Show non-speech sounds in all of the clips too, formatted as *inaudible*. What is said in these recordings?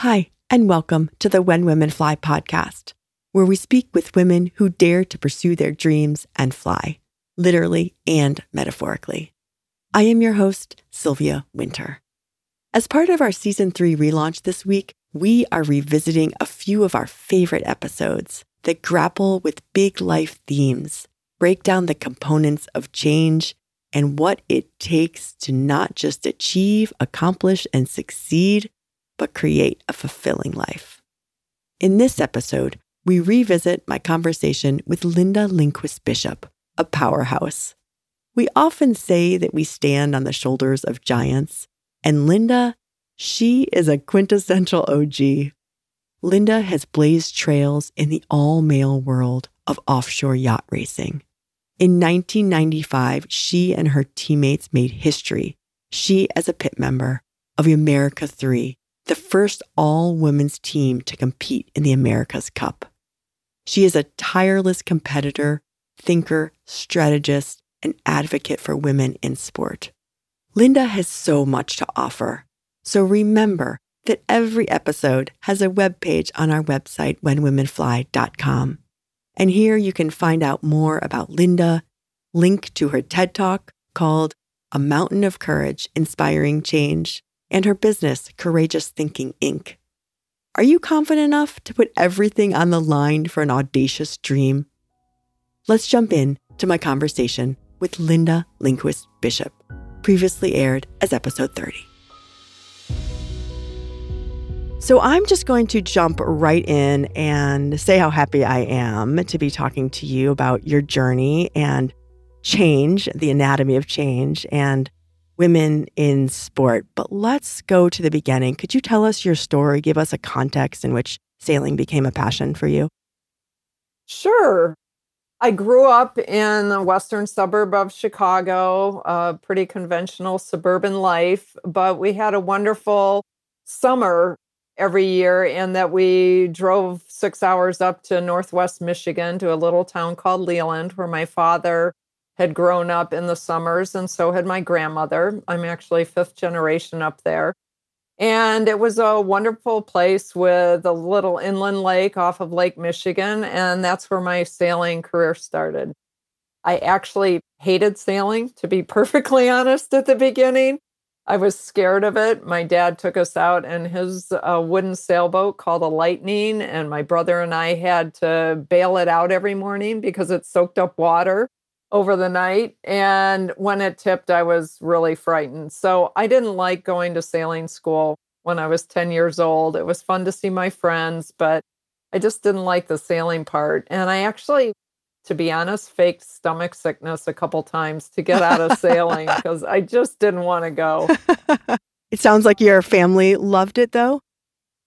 Hi, and welcome to the When Women Fly podcast, where we speak with women who dare to pursue their dreams and fly, literally and metaphorically. I am your host, Sylvia Winter. As part of our season three relaunch this week, we are revisiting a few of our favorite episodes that grapple with big life themes, break down the components of change, and what it takes to not just achieve, accomplish, and succeed, but create a fulfilling life. In this episode, we revisit my conversation with Linda Lindquist Bishop, a powerhouse. We often say that we stand on the shoulders of giants, and Linda, she is a quintessential OG. Linda has blazed trails in the all male world of offshore yacht racing. In 1995, she and her teammates made history. She as a pit member of America 3, the first all women's team to compete in the America's Cup. She is a tireless competitor, thinker, strategist, and advocate for women in sport. Linda has so much to offer. So remember that every episode has a webpage on our website, whenwomenfly.com. And here you can find out more about Linda, link to her TED Talk called A Mountain of Courage Inspiring Change, and her business, Courageous Thinking Inc. Are you confident enough to put everything on the line for an audacious dream? Let's jump in to my conversation with Linda Lindquist Bishop, previously aired as episode 30. So I'm just going to jump right in and say how happy I am to be talking to you about your journey and change, the anatomy of change, and women in sport. But let's go to the beginning. Could you tell us your story? Give us a context in which sailing became a passion for you. Sure. I grew up in the western suburb of Chicago, a pretty conventional suburban life, but we had a wonderful summer every year in that we drove six hours up to Northwest Michigan to a little town called Leland, where my father had grown up in the summers, and so had my grandmother. I'm actually fifth generation up there. And it was a wonderful place with a little inland lake off of Lake Michigan. And that's where my sailing career started. I actually hated sailing, to be *laughs* perfectly honest, at the beginning. I was scared of it. My dad took us out in his uh, wooden sailboat called a Lightning, and my brother and I had to bail it out every morning because it soaked up water over the night. And when it tipped, I was really frightened. So I didn't like going to sailing school when I was 10 years old. It was fun to see my friends, but I just didn't like the sailing part. And I actually, to be honest, faked stomach sickness a couple times to get out of sailing *laughs* because I just didn't want to go. *laughs* it sounds like your family loved it though.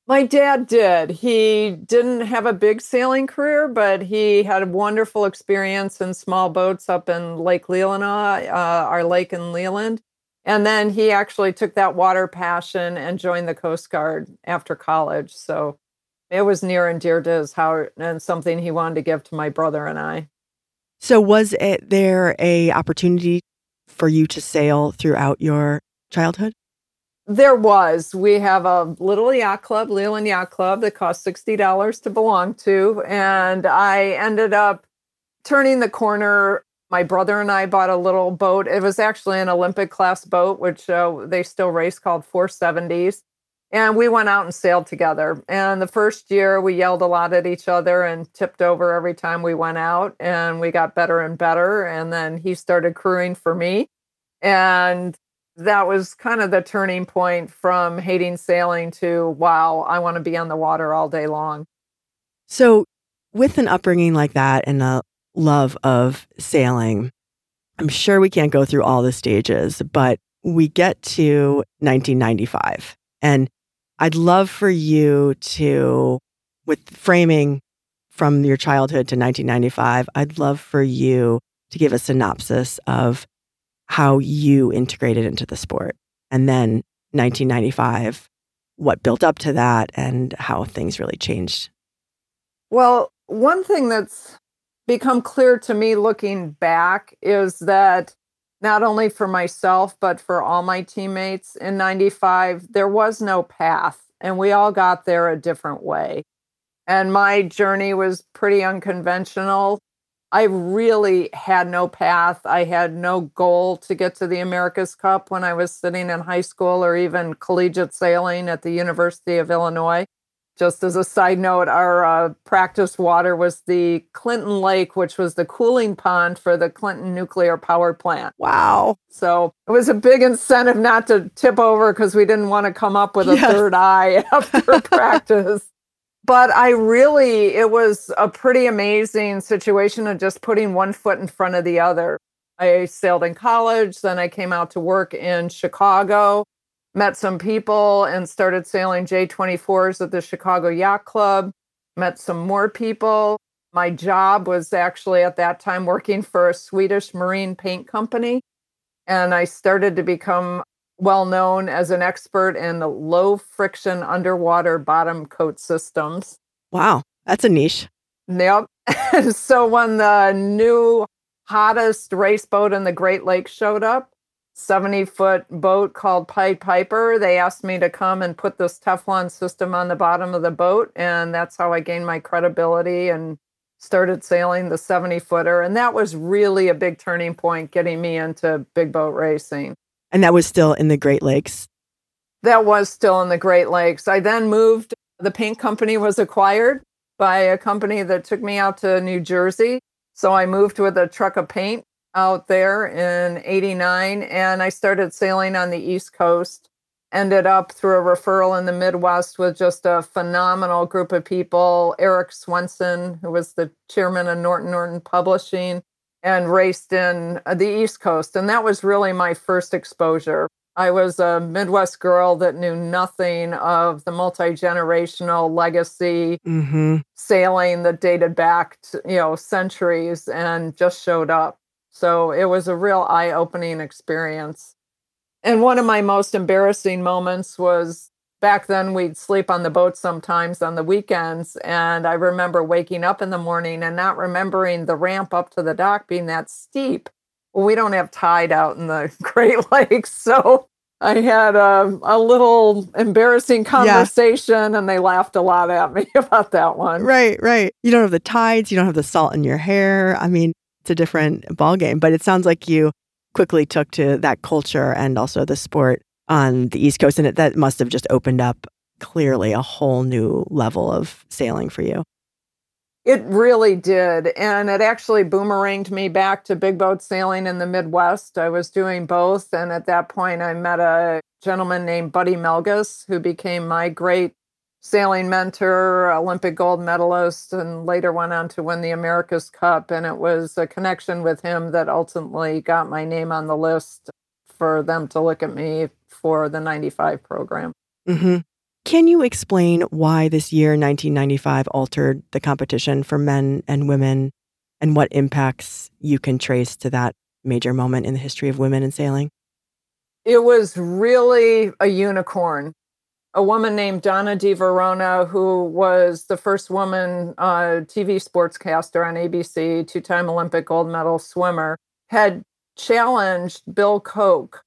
My dad did. He didn't have a big sailing career, but he had a wonderful experience in small boats up in Lake Leelanau, uh, our lake in Leland. And then he actually took that water passion and joined the Coast Guard after college. So it was near and dear to his heart and something he wanted to give to my brother and I. So was it there a opportunity for you to sail throughout your childhood? There was. We have a little yacht club, Leland Yacht Club, that cost $60 to belong to. And I ended up turning the corner. My brother and I bought a little boat. It was actually an Olympic class boat, which uh, they still race called 470s. And we went out and sailed together. And the first year, we yelled a lot at each other and tipped over every time we went out. And we got better and better. And then he started crewing for me. And that was kind of the turning point from hating sailing to wow, I want to be on the water all day long. So, with an upbringing like that and a love of sailing, I'm sure we can't go through all the stages, but we get to 1995. And I'd love for you to, with framing from your childhood to 1995, I'd love for you to give a synopsis of how you integrated into the sport. And then 1995, what built up to that and how things really changed. Well, one thing that's become clear to me looking back is that not only for myself, but for all my teammates in 95, there was no path. and we all got there a different way. And my journey was pretty unconventional. I really had no path. I had no goal to get to the America's Cup when I was sitting in high school or even collegiate sailing at the University of Illinois. Just as a side note, our uh, practice water was the Clinton Lake, which was the cooling pond for the Clinton nuclear power plant. Wow. So it was a big incentive not to tip over because we didn't want to come up with a yes. third eye *laughs* after practice but I really, it was a pretty amazing situation of just putting one foot in front of the other. I sailed in college, then I came out to work in Chicago, met some people, and started sailing J24s at the Chicago Yacht Club, met some more people. My job was actually at that time working for a Swedish marine paint company. And I started to become well known as an expert in the low friction underwater bottom coat systems. Wow, that's a niche. Yep. *laughs* so when the new hottest race boat in the Great Lakes showed up, 70 foot boat called Pied Piper, they asked me to come and put this Teflon system on the bottom of the boat. And that's how I gained my credibility and started sailing the 70 footer. And that was really a big turning point getting me into big boat racing. And that was still in the Great Lakes? That was still in the Great Lakes. I then moved, the paint company was acquired by a company that took me out to New Jersey. So I moved with a truck of paint out there in 89 and I started sailing on the East Coast. Ended up through a referral in the Midwest with just a phenomenal group of people. Eric Swenson, who was the chairman of Norton Norton Publishing, and raced in uh, the East Coast. And that was really my first exposure. I was a Midwest girl that knew nothing of the multi generational legacy mm-hmm. sailing that dated back, to, you know, centuries, and just showed up. So it was a real eye opening experience. And one of my most embarrassing moments was back then we'd sleep on the boat sometimes on the weekends and i remember waking up in the morning and not remembering the ramp up to the dock being that steep. Well, we don't have tide out in the *laughs* great lakes so i had a, a little embarrassing conversation yeah. and they laughed a lot at me *laughs* about that one. Right right. You don't have the tides you don't have the salt in your hair. I mean it's a different ball game but it sounds like you quickly took to that culture and also the sport on the East Coast. And it, that must have just opened up clearly a whole new level of sailing for you. It really did. And it actually boomeranged me back to big boat sailing in the Midwest. I was doing both. And at that point, I met a gentleman named Buddy Melges, who became my great sailing mentor, Olympic gold medalist, and later went on to win the America's Cup. And it was a connection with him that ultimately got my name on the list for them to look at me for the 95 program. Mm-hmm. Can you explain why this year, 1995, altered the competition for men and women and what impacts you can trace to that major moment in the history of women in sailing? It was really a unicorn. A woman named Donna de Varona, who was the first woman uh, TV sportscaster on ABC, two time Olympic gold medal swimmer, had challenged Bill Koch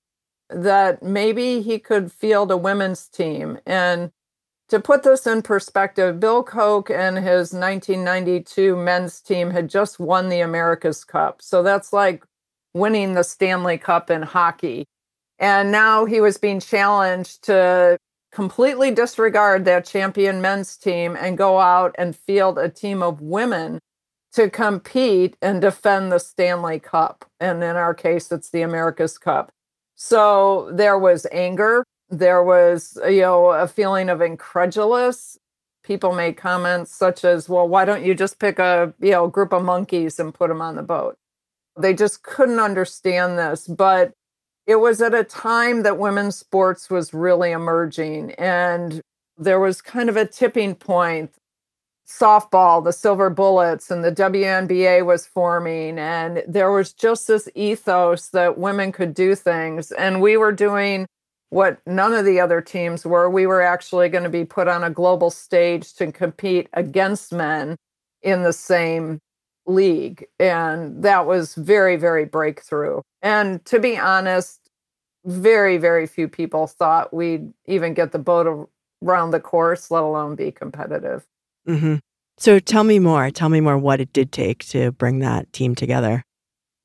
that maybe he could field a women's team. And to put this in perspective, Bill Koch and his 1992 men's team had just won the America's Cup. So that's like winning the Stanley Cup in hockey. And now he was being challenged to completely disregard that champion men's team and go out and field a team of women to compete and defend the Stanley Cup. And in our case, it's the America's Cup. So there was anger. There was, you know, a feeling of incredulous. People made comments such as, well, why don't you just pick a, you know, group of monkeys and put them on the boat? They just couldn't understand this. But it was at a time that women's sports was really emerging. And there was kind of a tipping point softball, the Silver Bullets, and the WNBA was forming. And there was just this ethos that women could do things. And we were doing what none of the other teams were. We were actually going to be put on a global stage to compete against men in the same league. And that was very, very breakthrough. And to be honest, very, very few people thought we'd even get the boat around the course, let alone be competitive. Mm-hmm. So tell me more. Tell me more what it did take to bring that team together.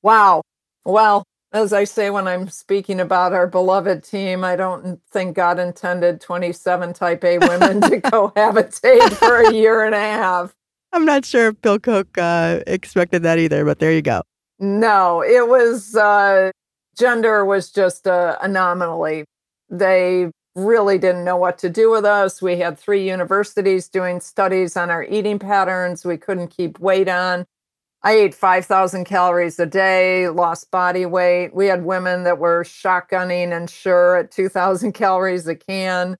Wow. Well, as I say when I'm speaking about our beloved team, I don't think God intended 27 type A women to *laughs* cohabitate for a year and a half. I'm not sure if Bill Koch uh, expected that either, but there you go. No, it was uh, gender was just a anomaly. They really didn't know what to do with us. We had three universities doing studies on our eating patterns. We couldn't keep weight on. I ate 5,000 calories a day, lost body weight. We had women that were shotgunning Ensure at 2,000 calories a can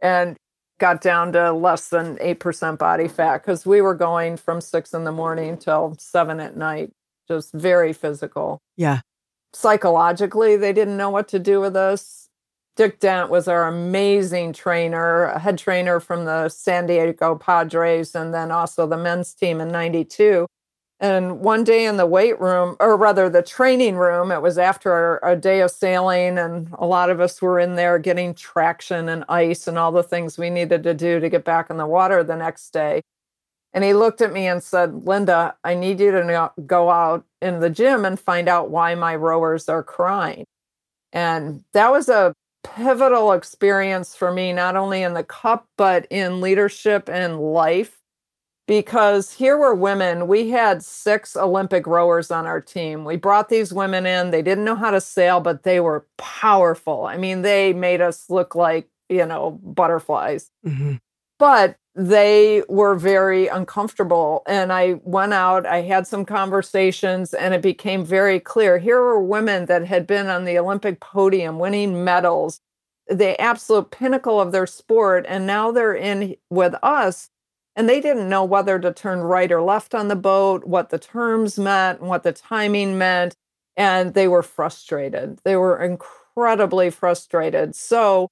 and got down to less than 8% body fat because we were going from six in the morning till seven at night, just very physical. Yeah. Psychologically, they didn't know what to do with us. Dick Dent was our amazing trainer, head trainer from the San Diego Padres, and then also the men's team in 92 and one day in the weight room, or rather the training room, it was after a day of sailing, and a lot of us were in there getting traction and ice and all the things we needed to do to get back in the water the next day. And he looked at me and said, Linda, I need you to go out in the gym and find out why my rowers are crying. And that was a pivotal experience for me, not only in the cup, but in leadership and life because here were women. We had six Olympic rowers on our team. We brought these women in. They didn't know how to sail, but they were powerful. I mean, they made us look like, you know, butterflies. Mm-hmm. But they were very uncomfortable. And I went out, I had some conversations, and it became very clear here were women that had been on the Olympic podium winning medals, the absolute pinnacle of their sport. And now they're in with us and they didn't know whether to turn right or left on the boat, what the terms meant, what the timing meant. And they were frustrated. They were incredibly frustrated. So,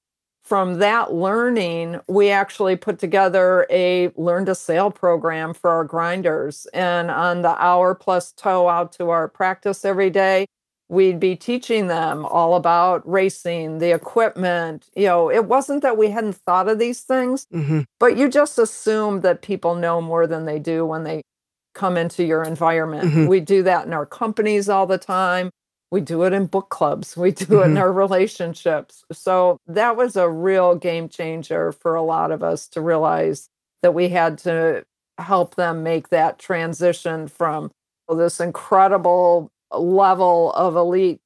from that learning, we actually put together a learn to sail program for our grinders. And on the hour plus tow out to our practice every day, we'd be teaching them all about racing, the equipment. You know, it wasn't that we hadn't thought of these things, mm-hmm. but you just assume that people know more than they do when they come into your environment. Mm-hmm. We do that in our companies all the time. We do it in book clubs. We do it in mm-hmm. our relationships. So that was a real game changer for a lot of us to realize that we had to help them make that transition from this incredible level of elite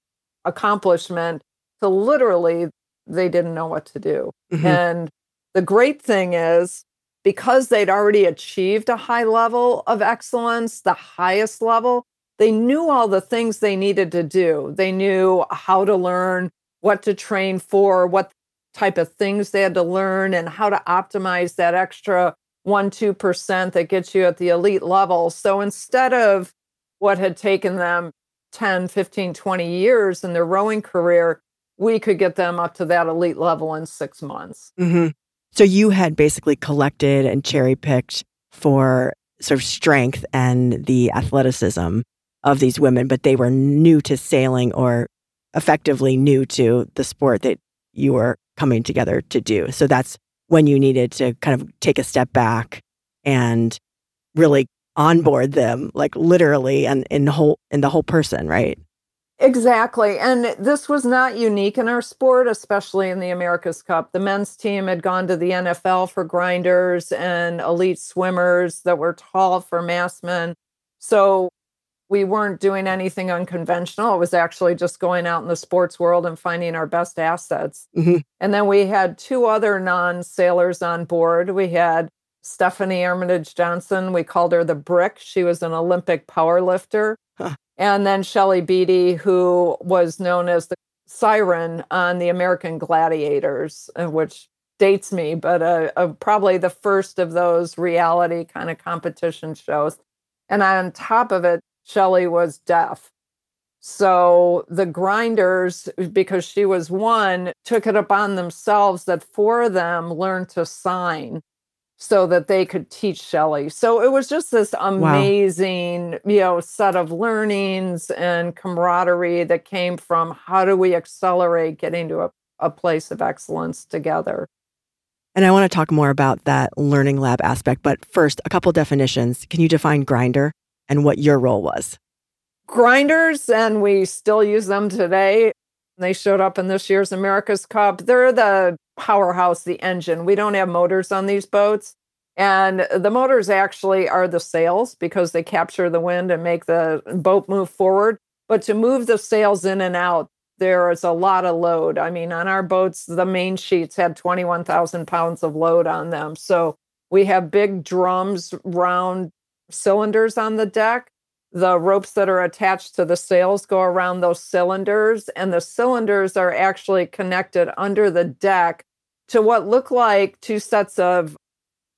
accomplishment to literally they didn't know what to do. Mm-hmm. And the great thing is because they'd already achieved a high level of excellence, the highest level, they knew all the things they needed to do. They knew how to learn, what to train for, what type of things they had to learn, and how to optimize that extra 1 2% that gets you at the elite level. So instead of what had taken them 10, 15, 20 years in their rowing career, we could get them up to that elite level in six months. Mm-hmm. So you had basically collected and cherry picked for sort of strength and the athleticism of these women, but they were new to sailing or effectively new to the sport that you were coming together to do. So that's when you needed to kind of take a step back and really onboard them like literally and in whole in the whole person right Exactly. And this was not unique in our sport, especially in the America's Cup. The men's team had gone to the NFL for grinders and elite swimmers that were tall for mastmen. So we weren't doing anything unconventional. It was actually just going out in the sports world and finding our best assets. Mm-hmm. And then we had two other non sailors on board. We had Stephanie Armitage Johnson. We called her the Brick. She was an Olympic power lifter. Huh. And then Shelley Beattie, who was known as the siren on the American Gladiators, uh, which dates me, but uh, uh, probably the first of those reality kind of competition shows. And on top of it, Shelley was deaf. So the grinders, because she was one, took it upon themselves that four of them learned to sign so that they could teach Shelley. So it was just this amazing, wow. you know, set of learnings and camaraderie that came from how do we accelerate getting to a, a place of excellence together. And I want to talk more about that learning lab aspect. But first, a couple definitions. Can you define grinder and what your role was? Grinders, and we still use them today. They showed up in this year's America's Cup. They're the powerhouse, the engine. We don't have motors on these boats. And the motors actually are the sails because they capture the wind and make the boat move forward. But to move the sails in and out, there is a lot of load. I mean, on our boats, the main sheets had 21,000 pounds of load on them. So we have big drums, round cylinders on the deck. The ropes that are attached to the sails go around those cylinders, and the cylinders are actually connected under the deck to what look like two sets of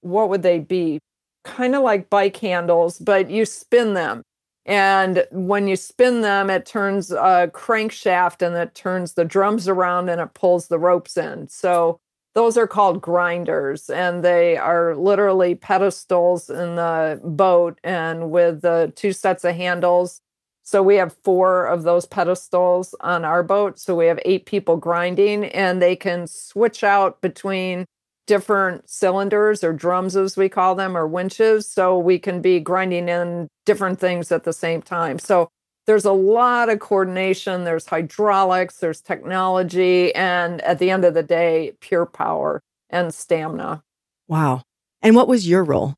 what would they be? Kind of like bike handles, but you spin them. And when you spin them, it turns a crankshaft and it turns the drums around and it pulls the ropes in. So those are called grinders and they are literally pedestals in the boat and with the two sets of handles. So we have four of those pedestals on our boat. So we have eight people grinding and they can switch out between different cylinders or drums, as we call them, or winches. So we can be grinding in different things at the same time. So there's a lot of coordination, there's hydraulics, there's technology, and at the end of the day, pure power and stamina. Wow. And what was your role?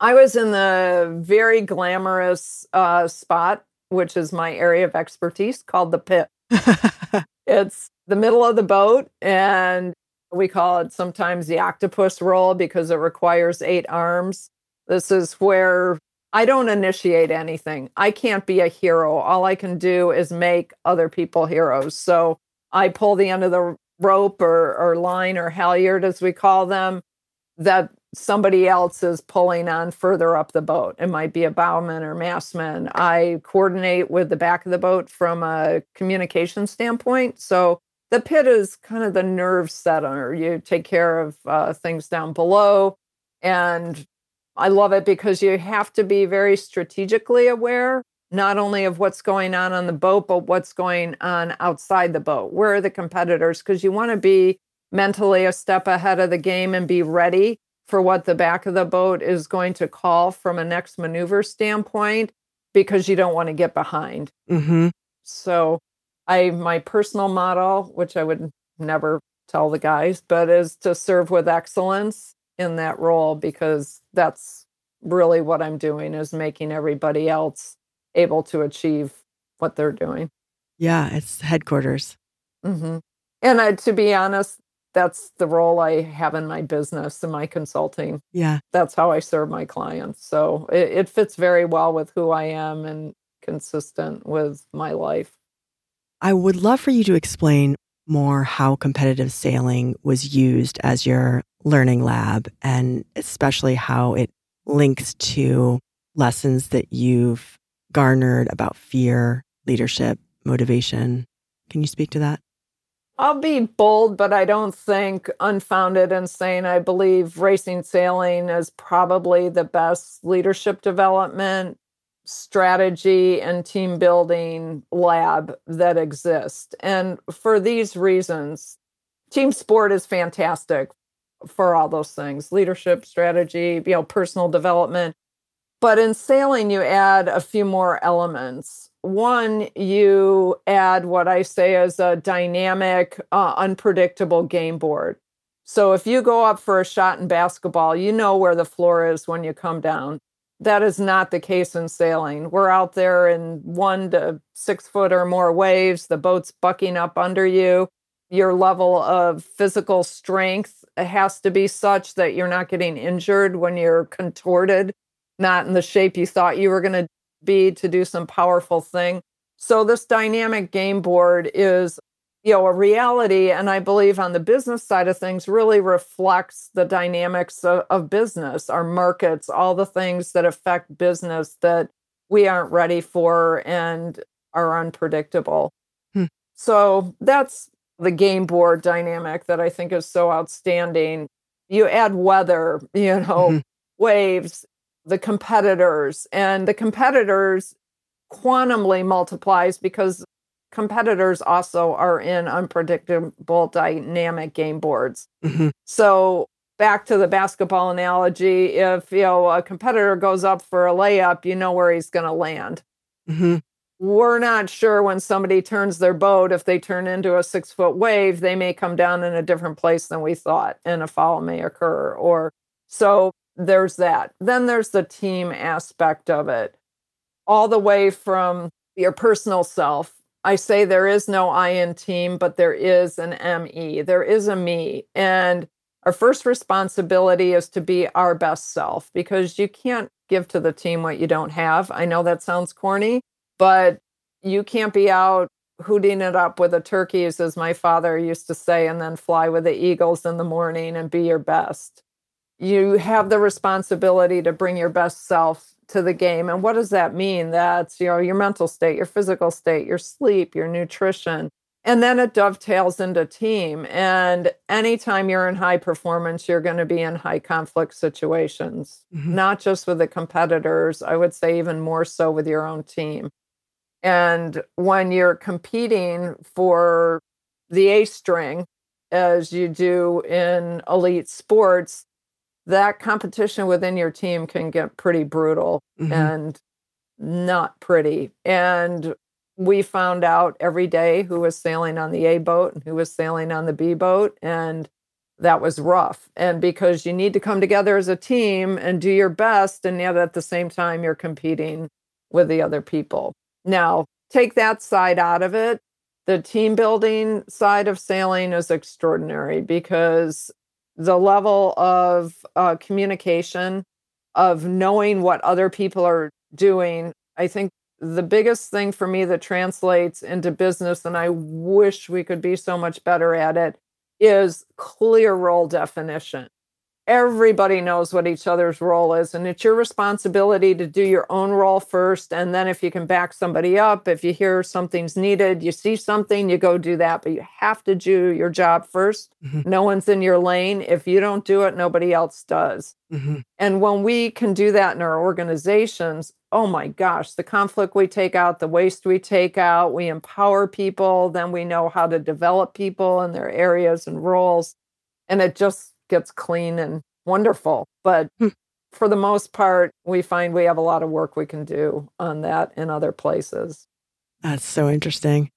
I was in the very glamorous uh, spot, which is my area of expertise, called the pit. *laughs* it's the middle of the boat, and we call it sometimes the octopus role because it requires eight arms. This is where I don't initiate anything. I can't be a hero. All I can do is make other people heroes. So I pull the end of the rope or, or line or halyard, as we call them, that somebody else is pulling on further up the boat. It might be a bowman or mastman. I coordinate with the back of the boat from a communication standpoint. So the pit is kind of the nerve center. You take care of uh, things down below. And I love it because you have to be very strategically aware, not only of what's going on on the boat, but what's going on outside the boat. Where are the competitors? Because you want to be mentally a step ahead of the game and be ready for what the back of the boat is going to call from a next maneuver standpoint because you don't want to get behind. Mm-hmm. So I my personal model, which I would never tell the guys, but is to serve with excellence in that role because that's really what I'm doing is making everybody else able to achieve what they're doing. Yeah, it's headquarters. Mm-hmm. And uh, to be honest, that's the role I have in my business and my consulting. Yeah. That's how I serve my clients. So it, it fits very well with who I am and consistent with my life. I would love for you to explain more how competitive sailing was used as your learning lab and especially how it links to lessons that you've garnered about fear, leadership, motivation. Can you speak to that? I'll be bold, but I don't think unfounded in saying I believe racing sailing is probably the best leadership development strategy and team building lab that exists. And for these reasons, team sport is fantastic for all those things leadership, strategy, you know, personal development. But in sailing, you add a few more elements. One, you add what I say is a dynamic, uh, unpredictable game board. So if you go up for a shot in basketball, you know where the floor is when you come down that is not the case in sailing. We're out there in one to six foot or more waves, the boat's bucking up under you. Your level of physical strength has to be such that you're not getting injured when you're contorted, not in the shape you thought you were going to be to do some powerful thing. So, this dynamic game board is you know a reality and i believe on the business side of things really reflects the dynamics of, of, business our markets all the things that affect business that we aren't ready for and are unpredictable hmm. so that's the game board dynamic that i think is so outstanding you add weather you know mm-hmm. waves the competitors and the competitors quantumly multiplies because competitors also are in unpredictable dynamic game boards. hmm So back to the basketball analogy, if you know a competitor goes up for a layup, you know where he's going to land. hmm We're not sure when somebody turns their boat, if they turn into a six foot wave, they may come down in a different place than we thought and a foul may occur. Or so there's that. Then there's the team aspect of it, all the way from your personal self. I say there is no I in team, but there is an ME, there is a me. And our first responsibility is to be our best self because you can't give to the team what you don't have. I know that sounds corny, but you can't be out hooting it up with the turkeys, as my father used to say, and then fly with the eagles in the morning and be your best. You have the responsibility to bring your best self to the game. And what does that mean? That's you know your mental state, your physical state, your sleep, your nutrition. And then it dovetails into team. And anytime you're in high performance, you're going to be in high conflict situations, Mhm. not just with the competitors, I would say even more so with your own team. And when you're competing for the A string, as you do in elite sports, that competition within your team can get pretty brutal Mhm. and not pretty. And we found out every day who was sailing on the A boat and who was sailing on the B boat. And that was rough. And because you need to come together as a team and do your best, and yet at the same time, you're competing with the other people. Now, take that side out of it. The team building side of sailing is extraordinary because the level of uh, communication, of knowing what other people are doing, I think the biggest thing for me that translates into business, and I wish we could be so much better at it, is clear role definition. Everybody knows what each other's role is, and it's your responsibility to do your own role first. And then, if you can back somebody up, if you hear something's needed, you see something, you go do that. But you have to do your job 1st Mhm. No one's in your lane. If you don't do it, nobody else does. Mhm. And when we can do that in our organizations, oh my gosh, the conflict we take out, the waste we take out, we empower people, then we know how to develop people in their areas and roles. And it just gets clean and wonderful. But Hmm. for the most part, we find we have a lot of work we can do on that in other places. That's so interesting.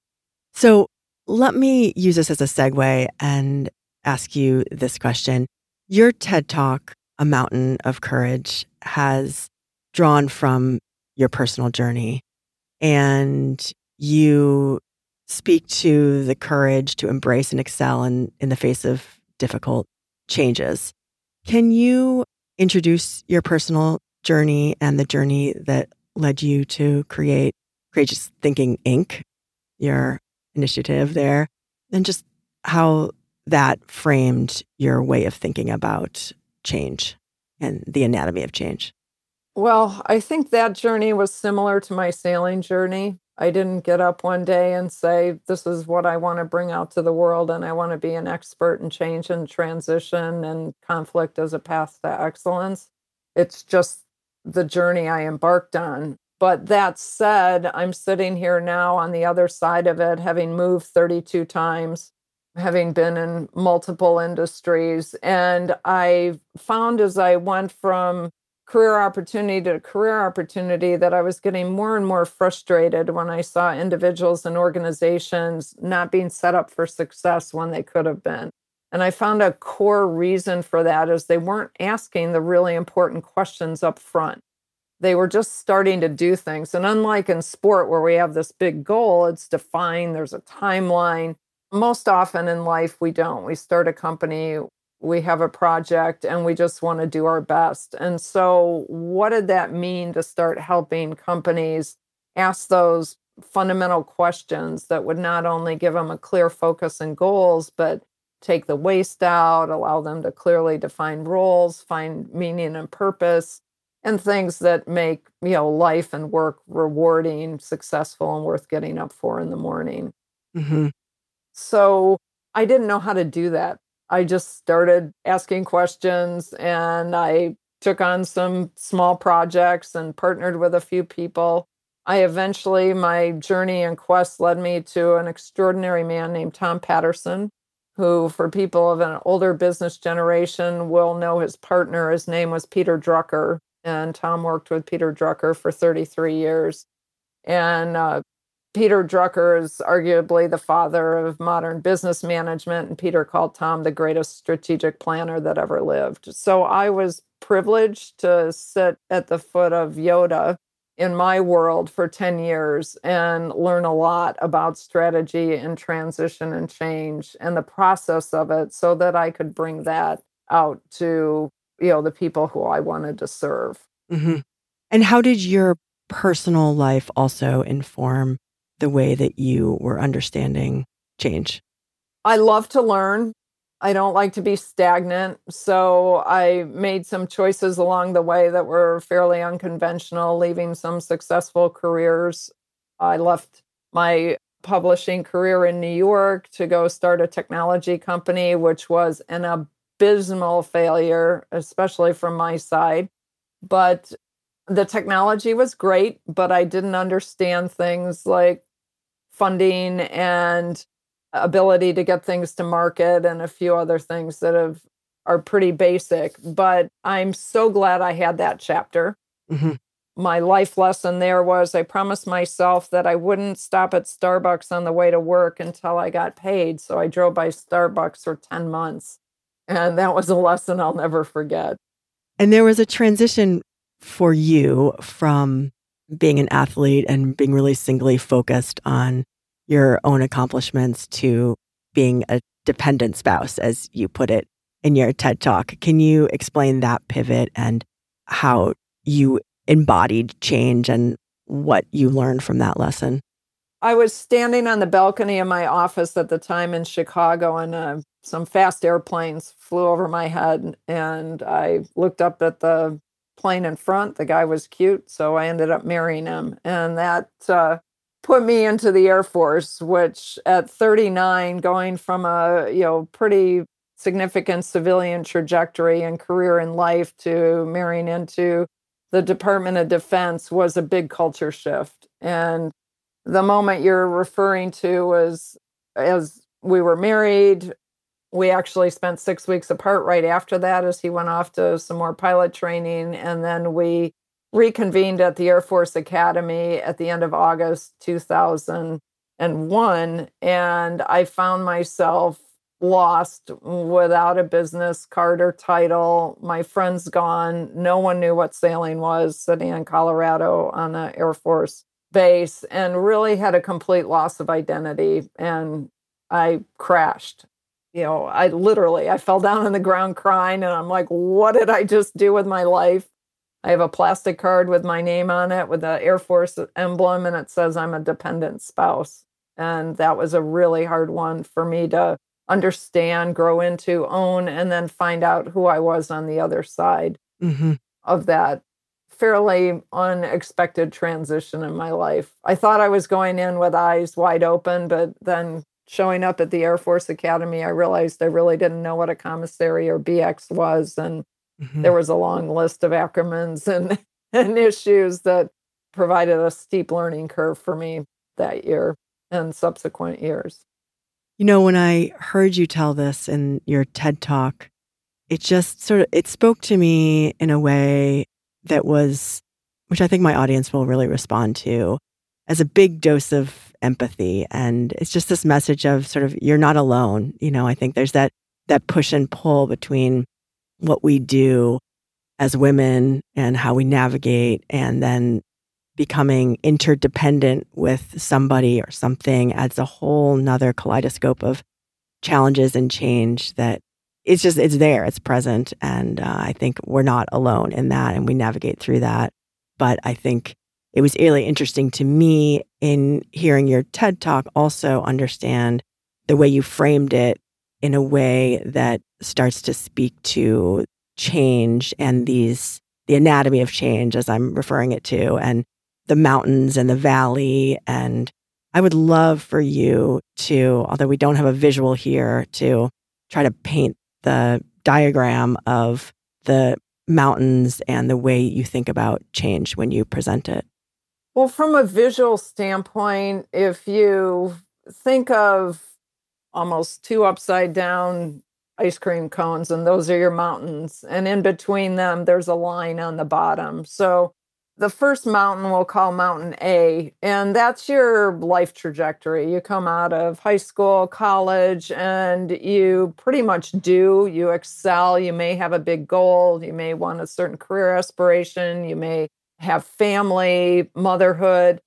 So let me use this as a segue and ask you this question. Your TED Talk, A Mountain of Courage, has drawn from your personal journey and you speak to the courage to embrace and excel in, in the face of difficult changes. Can you introduce your personal journey and the journey that led you to create Courageous Thinking Inc., your initiative there, and just how that framed your way of thinking about change and the anatomy of change? Well, I think that journey was similar to my sailing journey. I didn't get up one day and say, This is what I want to bring out to the world, and I want to be an expert in change and transition and conflict as a path to excellence. It's just the journey I embarked on. But that said, I'm sitting here now on the other side of it, having moved 32 times, having been in multiple industries. And I found as I went from career opportunity to career opportunity that I was getting more and more frustrated when I saw individuals and organizations not being set up for success when they could have been. And I found a core reason for that is they weren't asking the really important questions up front. They were just starting to do things. And unlike in sport, where we have this big goal, it's defined, there's a timeline. Most often in life, we don't. We start a company, we have a project, and we just want to do our best. And so, what did that mean to start helping companies ask those fundamental questions that would not only give them a clear focus and goals, but take the waste out, allow them to clearly define roles, find meaning and purpose, and things that make you know life and work rewarding, successful, and worth getting up for in the morning. Mm-hmm. So I didn't know how to do that. I just started asking questions and I took on some small projects and partnered with a few people. I eventually, my journey and quest led me to an extraordinary man named Tom Patterson, who, for people of an older business generation, will know his partner. His name was Peter Drucker. And Tom worked with Peter Drucker for 33 years. And uh, Peter Drucker is arguably the father of modern business management. And Peter called Tom the greatest strategic planner that ever lived. So I was privileged to sit at the foot of Yoda in my world for 10 years and learn a lot about strategy and transition and change and the process of it so that I could bring that out to you know the people who I wanted to serve. Mm-hmm. And how did your personal life also inform the way that you were understanding change? I love to learn. I don't like to be stagnant. So I made some choices along the way that were fairly unconventional, leaving some successful careers. I left my publishing career in New York to go start a technology company, which was an abysmal failure, especially from my side. But the technology was great, but I didn't understand things like funding and ability to get things to market and a few other things that have are pretty basic but i'm so glad i had that chapter mm-hmm. my life lesson there was i promised myself that i wouldn't stop at starbucks on the way to work until i got paid so i drove by starbucks for 10 months and that was a lesson i'll never forget and there was a transition for you from being an athlete and being really singly focused on your own accomplishments to being a dependent spouse, as you put it in your TED talk. Can you explain that pivot and how you embodied change and what you learned from that lesson? I was standing on the balcony of my office at the time in Chicago, and uh, some fast airplanes flew over my head. And I looked up at the plane in front. The guy was cute, so I ended up marrying him. And that uh, put me into the Air Force, which at 39, going from a you know pretty significant civilian trajectory and career in life to marrying into the Department of Defense was a big culture shift. And the moment you're referring to was as we were married, we actually spent six weeks apart right after that as he went off to some more pilot training. And then we reconvened at the Air Force Academy at the end of August 2001. And I found myself lost without a business card or title. My friends gone. No one knew what sailing was, sitting in Colorado on an Air Force base, and really had a complete loss of identity. And I crashed. You know, I literally I fell down on the ground crying and I'm like, what did I just do with my life? I have a plastic card with my name on it with the Air Force emblem, and it says I'm a dependent spouse. And that was a really hard one for me to understand, grow into, own, and then find out who I was on the other side mm-hmm. of that fairly unexpected transition in my life. I thought I was going in with eyes wide open, but then showing up at the Air Force Academy, I realized I really didn't know what a commissary or BX was. And Mm-hmm. There was a long list of acronyms *laughs* and, and issues that provided a steep learning curve for me that year and subsequent years. You know, when I heard you tell this in your TED talk, it just sort of it spoke to me in a way that was which I think my audience will really respond to as a big dose of empathy. And it's just this message of sort of you're not alone. You know, I think there's that that push and pull between what we do as women and how we navigate and then becoming interdependent with somebody or something adds a whole nother kaleidoscope of challenges and change that it's just it's there it's present. And uh, i think we're not alone in that and we navigate through that. But i think it was really interesting to me in hearing your ted talk also understand the way you framed it in a way that starts to speak to change and these the anatomy of change as I'm referring it to and the mountains and the valley and I would love for you to although we don't have a visual here to try to paint the diagram of the mountains and the way you think about change when you present it. Well, from a visual standpoint, if you think of almost two upside down ice cream cones, and those are your mountains, and in between them, there's a line on the bottom. So the first mountain we'll call Mountain A, and that's your life trajectory. You come out of high school, college, and you pretty much do. You excel. You may have a big goal. You may want a certain career aspiration. You may have family, motherhood.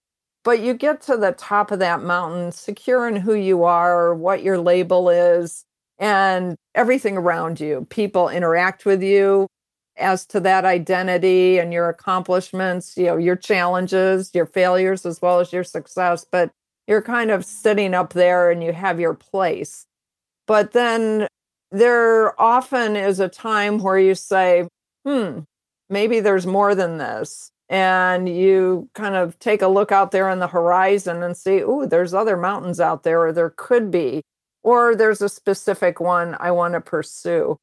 But you get to the top of that mountain, secure in who you are, what your label is, and everything around you. People interact with you as to that identity and your accomplishments, you know, your challenges, your failures, as well as your success. But you're kind of sitting up there and you have your place. But then there often is a time where you say, hmm, maybe there's more than this. And you kind of take a look out there on the horizon and see, oh, there's other mountains out there, or there could be, or there's a specific one I want to pursue.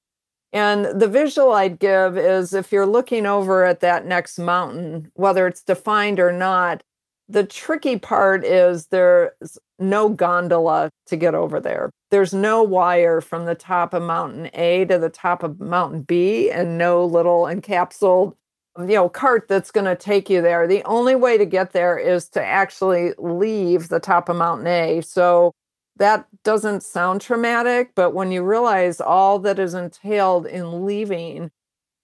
And the visual I'd give is if you're looking over at that next mountain, whether it's defined or not, the tricky part is there's no gondola to get over there. There's no wire from the top of mountain A to the top of mountain B and no little encapsulated you know cart that's going to take you there. The only way to get there is to actually leave the top of mountain A. So that doesn't sound traumatic, but when you realize all that is entailed in leaving,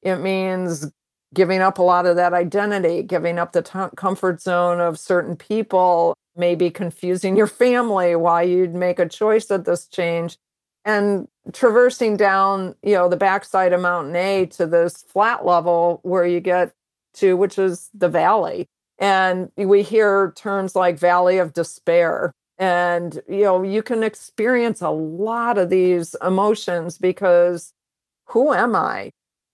it means giving up a lot of that identity, giving up the t- comfort zone of certain people, maybe confusing your family why you'd make a choice at this change, and traversing down, you know, the backside of Mountain A to this flat level where you get to, which is the valley. And we hear terms like Valley of Despair. And you know you can experience a lot of these emotions because who am i?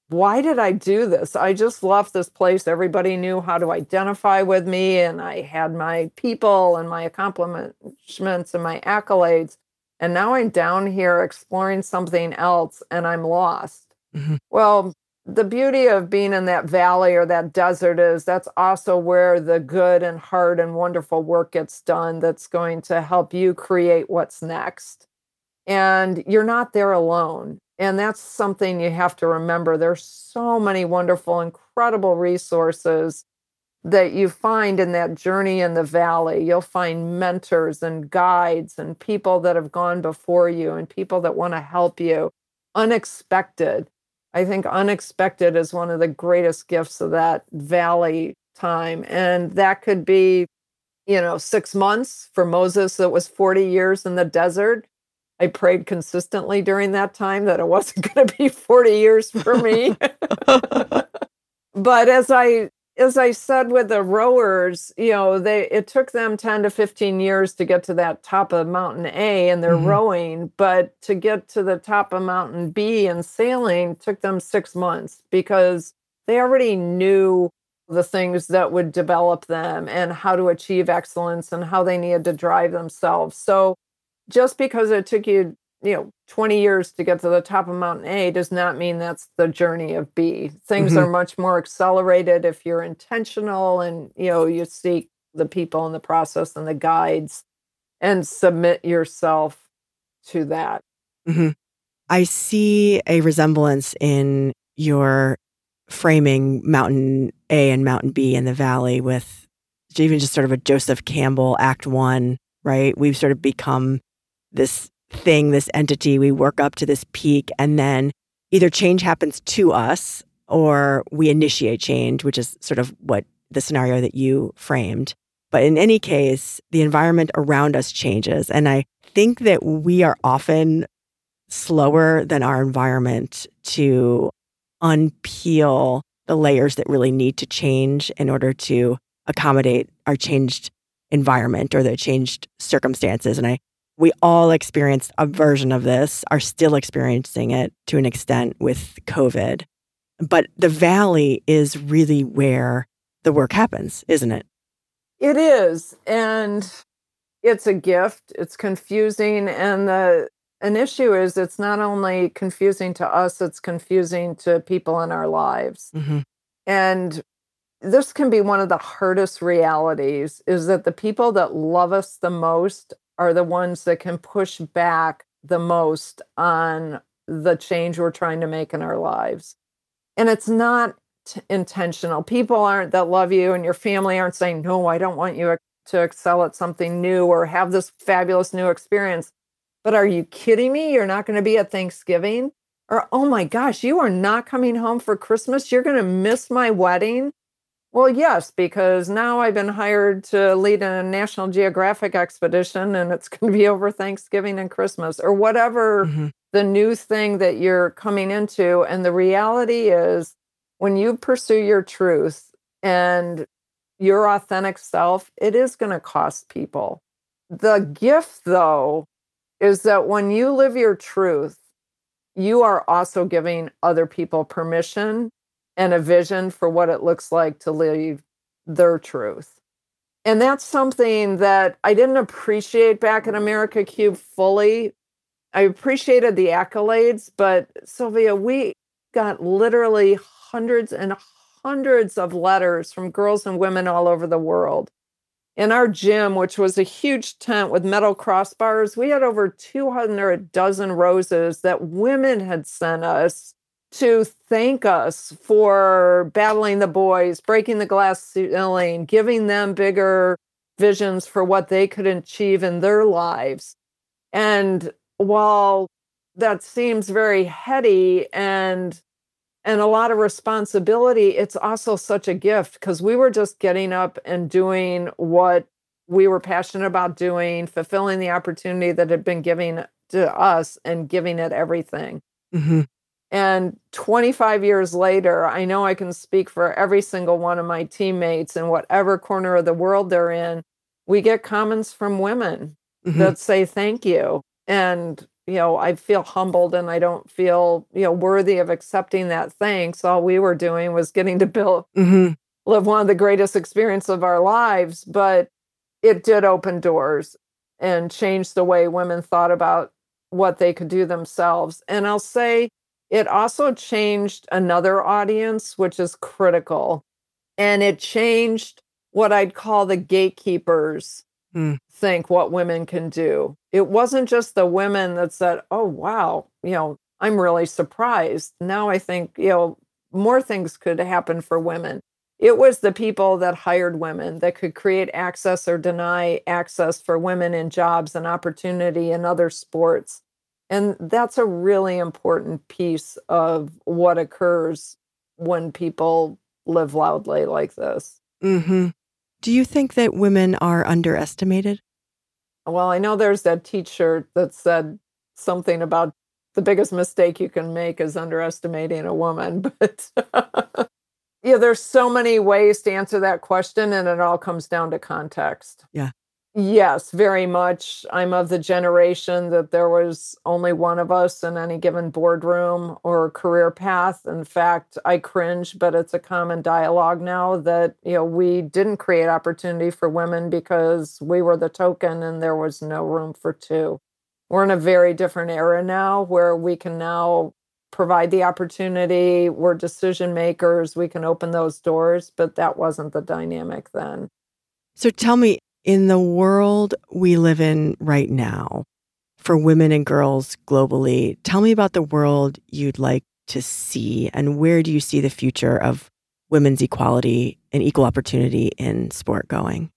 Why did i do this? I just left this place. Everybody knew how to identify with me and i had my people and my accomplishments and my accolades and now i'm down here exploring something else and i'm lost mm-hmm. well the beauty of being in that valley or that desert is that's also where the good and hard and wonderful work gets done that's going to help you create what's next. And you're not there alone. And that's something you have to remember. There's so many wonderful, incredible resources that you find in that journey in the valley. You'll find mentors and guides and people that have gone before you and people that want to help you. Unexpected I think unexpected is one of the greatest gifts of that valley time. And that could be, you know, six months for Moses, it was 40 years in the desert. I prayed consistently during that time that it *laughs* wasn't going to be 40 years for me. *laughs* but as I as I said with the rowers, you know, they it took them 10 to 15 years to get to that top of mountain A and they're mm-hmm. rowing, but to get to the top of mountain B and sailing took them 6 months because they already knew the things that would develop them and how to achieve excellence and how they needed to drive themselves. So just because it took you you know 20 years to get to the top of mountain a does not mean that's the journey of b things mm-hmm. are much more accelerated if you're intentional and you know you seek the people in the process and the guides and submit yourself to that mm-hmm. i see a resemblance in your framing mountain a and mountain b in the valley with even just sort of a joseph campbell act one right we've sort of become this thing, this entity, we work up to this peak, and then either change happens to us or we initiate change, which is sort of what the scenario that you framed. But in any case, the environment around us changes. And I think that we are often slower than our environment to unpeel the layers that really need to change in order to accommodate our changed environment or the changed circumstances. And I we all experienced a version of this, are still experiencing it to an extent with COVID. But the valley is really where the work happens, isn't it? It is. And it's a gift. It's confusing. And the an issue is it's not only confusing to us, it's confusing to people in our lives. Mm-hmm. And this can be one of the hardest realities is that the people that love us the most are the ones that can push back the most on the change we're trying to make in our lives. And it's not t- intentional. People aren't that love you and your family aren't saying, No, I don't want you to excel at something new or have this fabulous new experience. But are you kidding me? You're not going to be at Thanksgiving? Or, oh my gosh, you are not coming home for Christmas. You're going to miss my wedding. Well, yes, because now I've been hired to lead a National Geographic expedition and it's *laughs* going to be over Thanksgiving and Christmas or whatever mm-hmm. the new thing that you're coming into. And the reality is, when you pursue your truth and your authentic self, it is going to cost people. The gift, though, is that when you live your truth, you are also giving other people permission and a vision for what it looks like to live their truth. And that's something that I didn't appreciate back in America Cubed fully. I appreciated the accolades, but Sylvia, we got literally hundreds and hundreds of letters from girls and women all over the world. In our gym, which was a huge tent with metal crossbars, we had over 200 dozen roses that women had sent us to thank us for battling the boys, breaking the glass ceiling, giving them bigger visions for what they could achieve in their lives. And while that seems very heady and and a lot of responsibility, it's also such a gift because we were just getting up and doing what we were passionate about doing, fulfilling the opportunity that had been given to us and giving it everything. Mm-hmm. And 25 years later, I know I can speak for every single one of my teammates in whatever corner of the world they're in. We get comments from women mm-hmm. that say thank you. And, you know, I feel humbled and I don't feel, you know, worthy of accepting that thanks. All we were doing was getting to build, mm-hmm. live one of the greatest experiences of our lives. But it did open doors and change the way women thought about what they could do themselves. And I'll say, it also changed another audience, which is critical. And it changed what I'd call the gatekeepers mm. think what women can do. It wasn't just the women that said, oh, wow, you know, I'm really surprised. Now I think, you know, more things could happen for women. It was the people that hired women that could create access or deny access for women in jobs and opportunity in other sports and that's a really important piece of what occurs when people live loudly like this. Mm-hmm. Do you think that women are underestimated? Well, I know there's that t shirt that said something about the biggest mistake you can make is underestimating a woman. *laughs* But yeah, there's so many ways to answer that question, and it all comes down to context. Yeah. Yes, very much. I'm of the generation that there was only one of us in any given boardroom or career path. In fact, I cringe, but it's a common dialogue now that, you know, we didn't create opportunity for women because we were the token and there was no room for two. We're in a very different era now where we can now provide the opportunity, we're decision makers, we can open those doors, but that wasn't the dynamic then. So tell me, in the world we live in right now, for women and girls globally, tell me about the world you'd like to see and where do you see the future of women's equality and equal opportunity in sport going?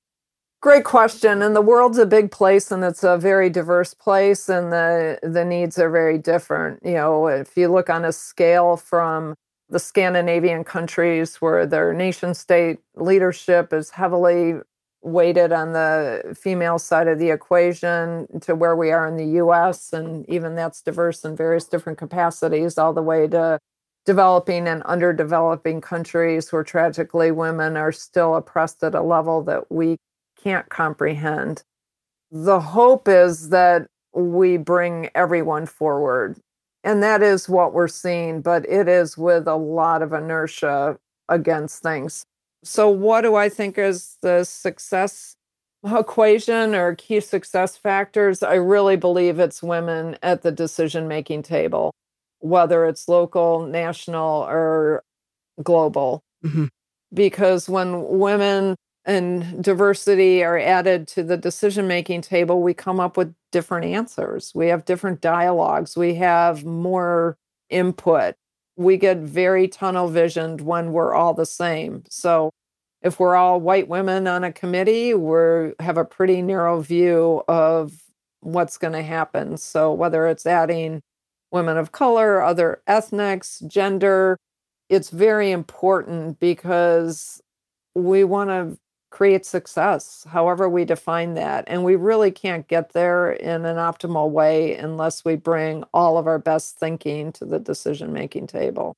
Great question. And the world's a big place and it's a very diverse place and the the needs are very different. You know, if you look on a scale from the Scandinavian countries where their nation state leadership is heavily weighted on the female side of the equation to where we are in the US. And even that's diverse in various different capacities, all the way to developing and underdeveloping countries where tragically women are still oppressed at a level that we can't comprehend. The hope is that we bring everyone forward. And that is what we're seeing, but it is with a lot of inertia against things. So, what do I think is the success equation or key success factors? I really believe it's women at the decision making table, whether it's local, national, or global. Mm-hmm. because when women and diversity are added to the decision making table, we come up with different answers. We have different dialogues. We have more input. We get very tunnel visioned when we're all the same. So if we're all white women on a committee, we have a pretty narrow view of what's going to happen. So whether it's adding women of color, other ethnics, gender, it's very important because we want to create success, however we define that. And we really can't get there in an optimal way unless we bring all of our best thinking to the decision making table.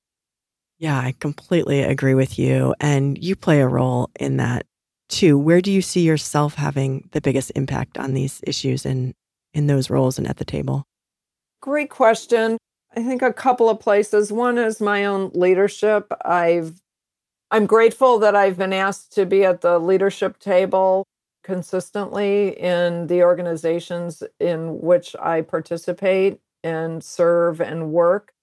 Yeah, I completely agree with you. And you play a role in that too. Where do you see yourself having the biggest impact on these issues and in those roles and at the table? Great question. I think a couple of places. One is my own leadership. I've I'm grateful that I've been asked to be at the leadership table consistently in the organizations in which I participate and serve and work.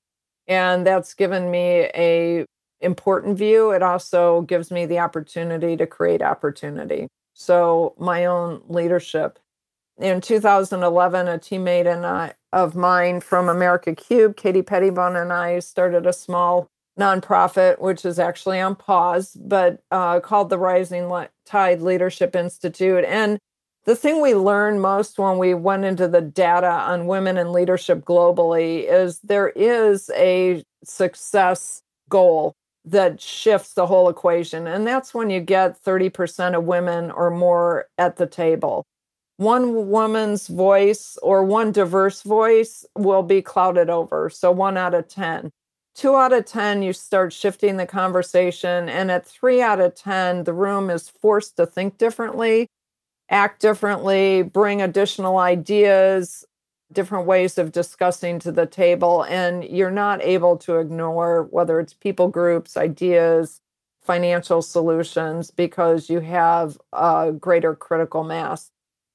And that's given me a important view. It also gives me the opportunity to create opportunity. So my own leadership. In 2011, a teammate and I, of mine from America Cubed, Katie Pettibone, and I started a small nonprofit, which is actually on pause, but uh, called the Rising Tide Leadership Institute. And the thing we learned most when we went into the data on women in leadership globally is there is a success goal that shifts the whole equation. And that's when you get 30% of women or more at the table. One woman's voice or one diverse voice will be clouded over. So one out of 10 two out of 10, you start shifting the conversation. And at three out of 10, the room is forced to think differently, act differently, bring additional ideas, different ways of discussing to the table. And you're not able to ignore whether it's people groups, ideas, financial solutions, because you have a greater critical mass.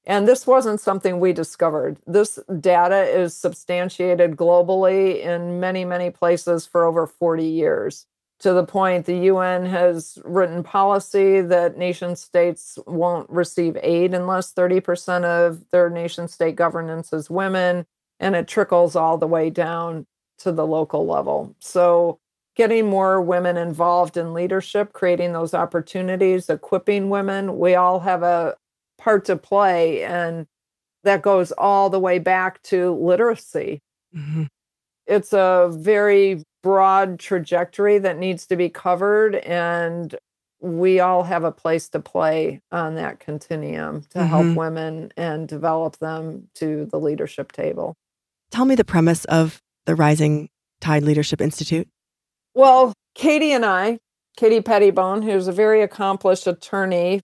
And this wasn't something we discovered. This data is substantiated globally in many, many places for over 40 years, to the point the UN has written policy that nation states won't receive aid unless 30% of their nation state governance is women. And it trickles all the way down to the local level. So, getting more women involved in leadership, creating those opportunities, equipping women. We all have a, part to play. And that goes all the way back to literacy. Mm-hmm. It's a very broad trajectory that needs to be covered. And we all have a place to play on that continuum to mm-hmm. help women and develop them to the leadership table. Tell me the premise of the Rising Tide Leadership Institute. Well, Katie and I, Katie Pettibone, who's a very accomplished attorney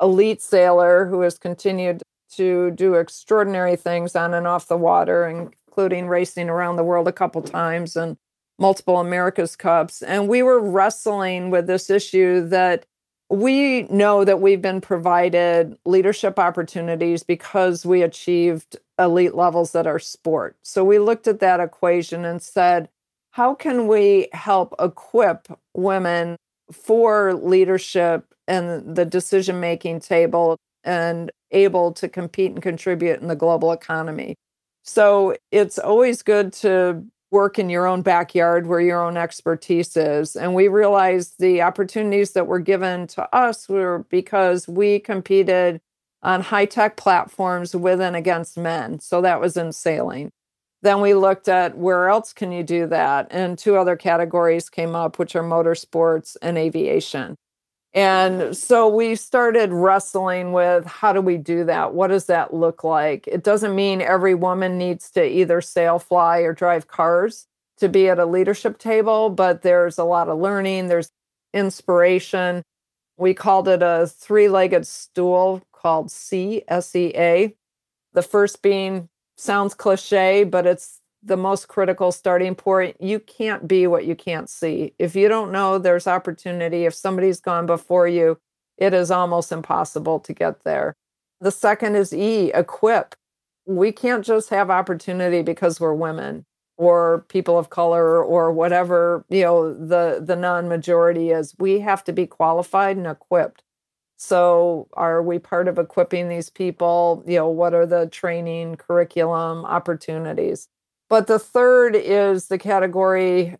elite sailor who has continued to do extraordinary things on and off the water, including racing around the world a couple times and multiple America's Cups. And we were wrestling with this issue that we know that we've been provided leadership opportunities because we achieved elite levels at our sport. So we looked at that equation and said, how can we help equip women for leadership and the decision making table and able to compete and contribute in the global economy. So it's always good to work in your own backyard where your own expertise is. And we realized the opportunities that were given to us were because we competed on high tech platforms with and against men. So that was in sailing. Then we looked at where else can you do that? And two other categories came up, which are motorsports and aviation. And so we started wrestling with how do we do that? What does that look like? It doesn't mean every woman needs to either sail, fly, or drive cars to be at a leadership table, but there's a lot of learning, there's inspiration. We called it a three legged stool called C, S E A. The first being sounds cliche, but it's the most critical starting point. You can't be what you can't see. If you don't know there's opportunity, if somebody's gone before you, it is almost impossible to get there. The second is E, equip. We can't just have opportunity because we're women. or people of color or whatever you know the the non-majority is we have to be qualified and equipped so are we part of equipping these people you know what are the training curriculum opportunities but the third is the category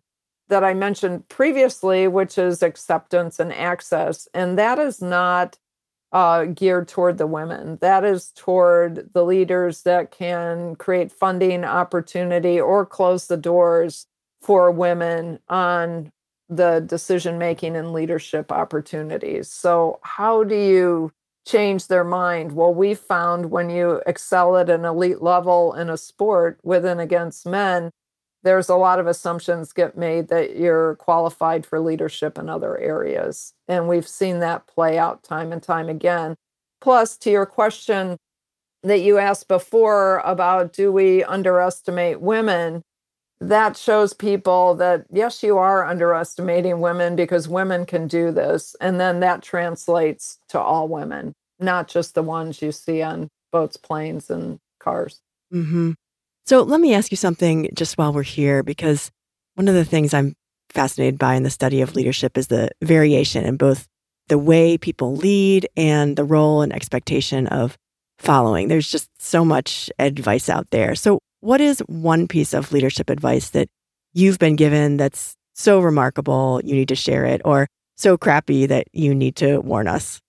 that i mentioned previously which is acceptance and access and that is not uh, geared toward the women. That is toward the leaders that can create funding opportunity or close the doors for women on the decision making and leadership opportunities. So, how do you change their mind? Well, we found when you excel at an elite level in a sport with and against men, there's a lot of assumptions get made that you're qualified for leadership in other areas. And we've seen that play out time and time again. Plus, to your question that you asked before about do we underestimate women? That shows people that yes, you are underestimating women because women can do this. And then that translates to all women, not just the ones you see on boats, planes, and cars. Mm-hmm. So let me ask you something just while we're here, because one of the things I'm fascinated by in the study of leadership is the variation in both the way people lead and the role and expectation of following. There's just so much advice out there. So, what is one piece of leadership advice that you've been given that's so remarkable you need to share it, or so crappy that you need to warn us?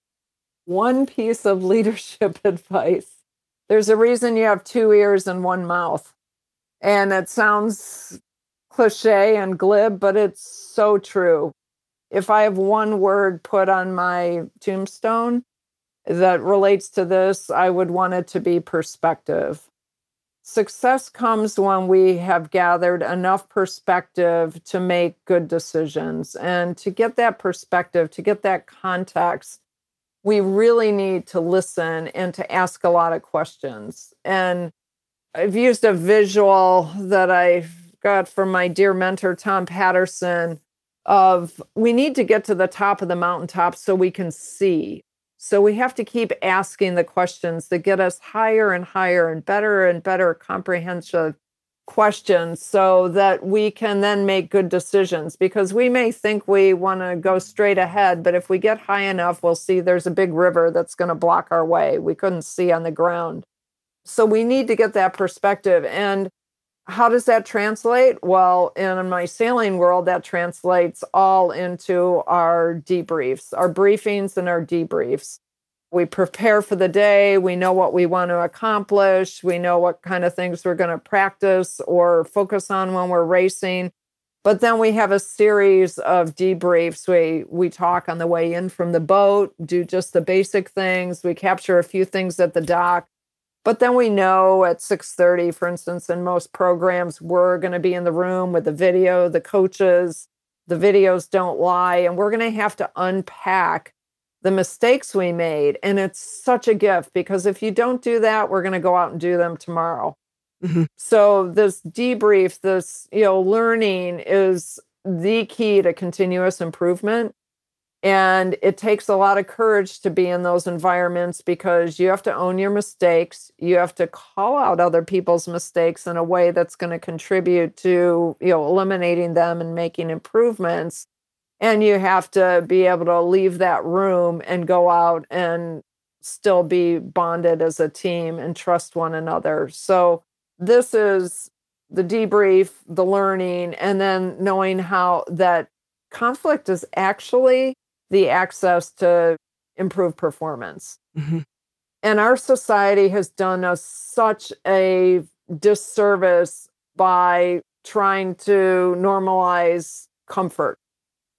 One piece of *laughs* leadership advice there's a reason you have two ears and one mouth. And it sounds cliche and glib, but it's so true. If I have one word put on my tombstone that relates to this, I would want it to be perspective. Success comes when we have gathered enough perspective to make good decisions. And to get that perspective, to get that context, we really need to listen and to ask a lot of questions. And I've used a visual that I got from my dear mentor, Tom Patterson, of we need to get to the top of the mountaintop so we can see. So we have to keep asking the questions that get us higher and higher and better and better comprehensive questions so that we can then make good decisions because we may think we want to go straight ahead but if we get high enough we'll see there's a big river that's going to block our way. We couldn't see on the ground. So we need to get that perspective and how does that translate well in my sailing world that translates all into our debriefs our briefings and our debriefs we prepare for the day. We know what we want to accomplish. We know what kind of things we're going to practice or focus on when we're racing. But then we have a series of debriefs. We we talk on the way in from the boat, do just the basic things. We capture a few things at the dock. But then we know at 6:30, for instance, in most programs, we're going to be in the room with the video, the coaches. The videos don't lie, and we're going to have to unpack the mistakes we made. And it's such a gift because if you don't do that, we're going to go out and do them tomorrow. Mm-hmm. So this debrief, this, you know, learning is the key to continuous improvement. And it takes a lot of courage to be in those environments because you have to own your mistakes. You have to call out other people's mistakes in a way that's going to contribute to, you know, eliminating them and making improvements and you have to be able to leave that room and go out and still be bonded as a team and trust one another. So this is the debrief, the learning, and then knowing how that conflict is actually the access to improve performance. Mm-hmm. And our society has done us such a disservice by trying to normalize comfort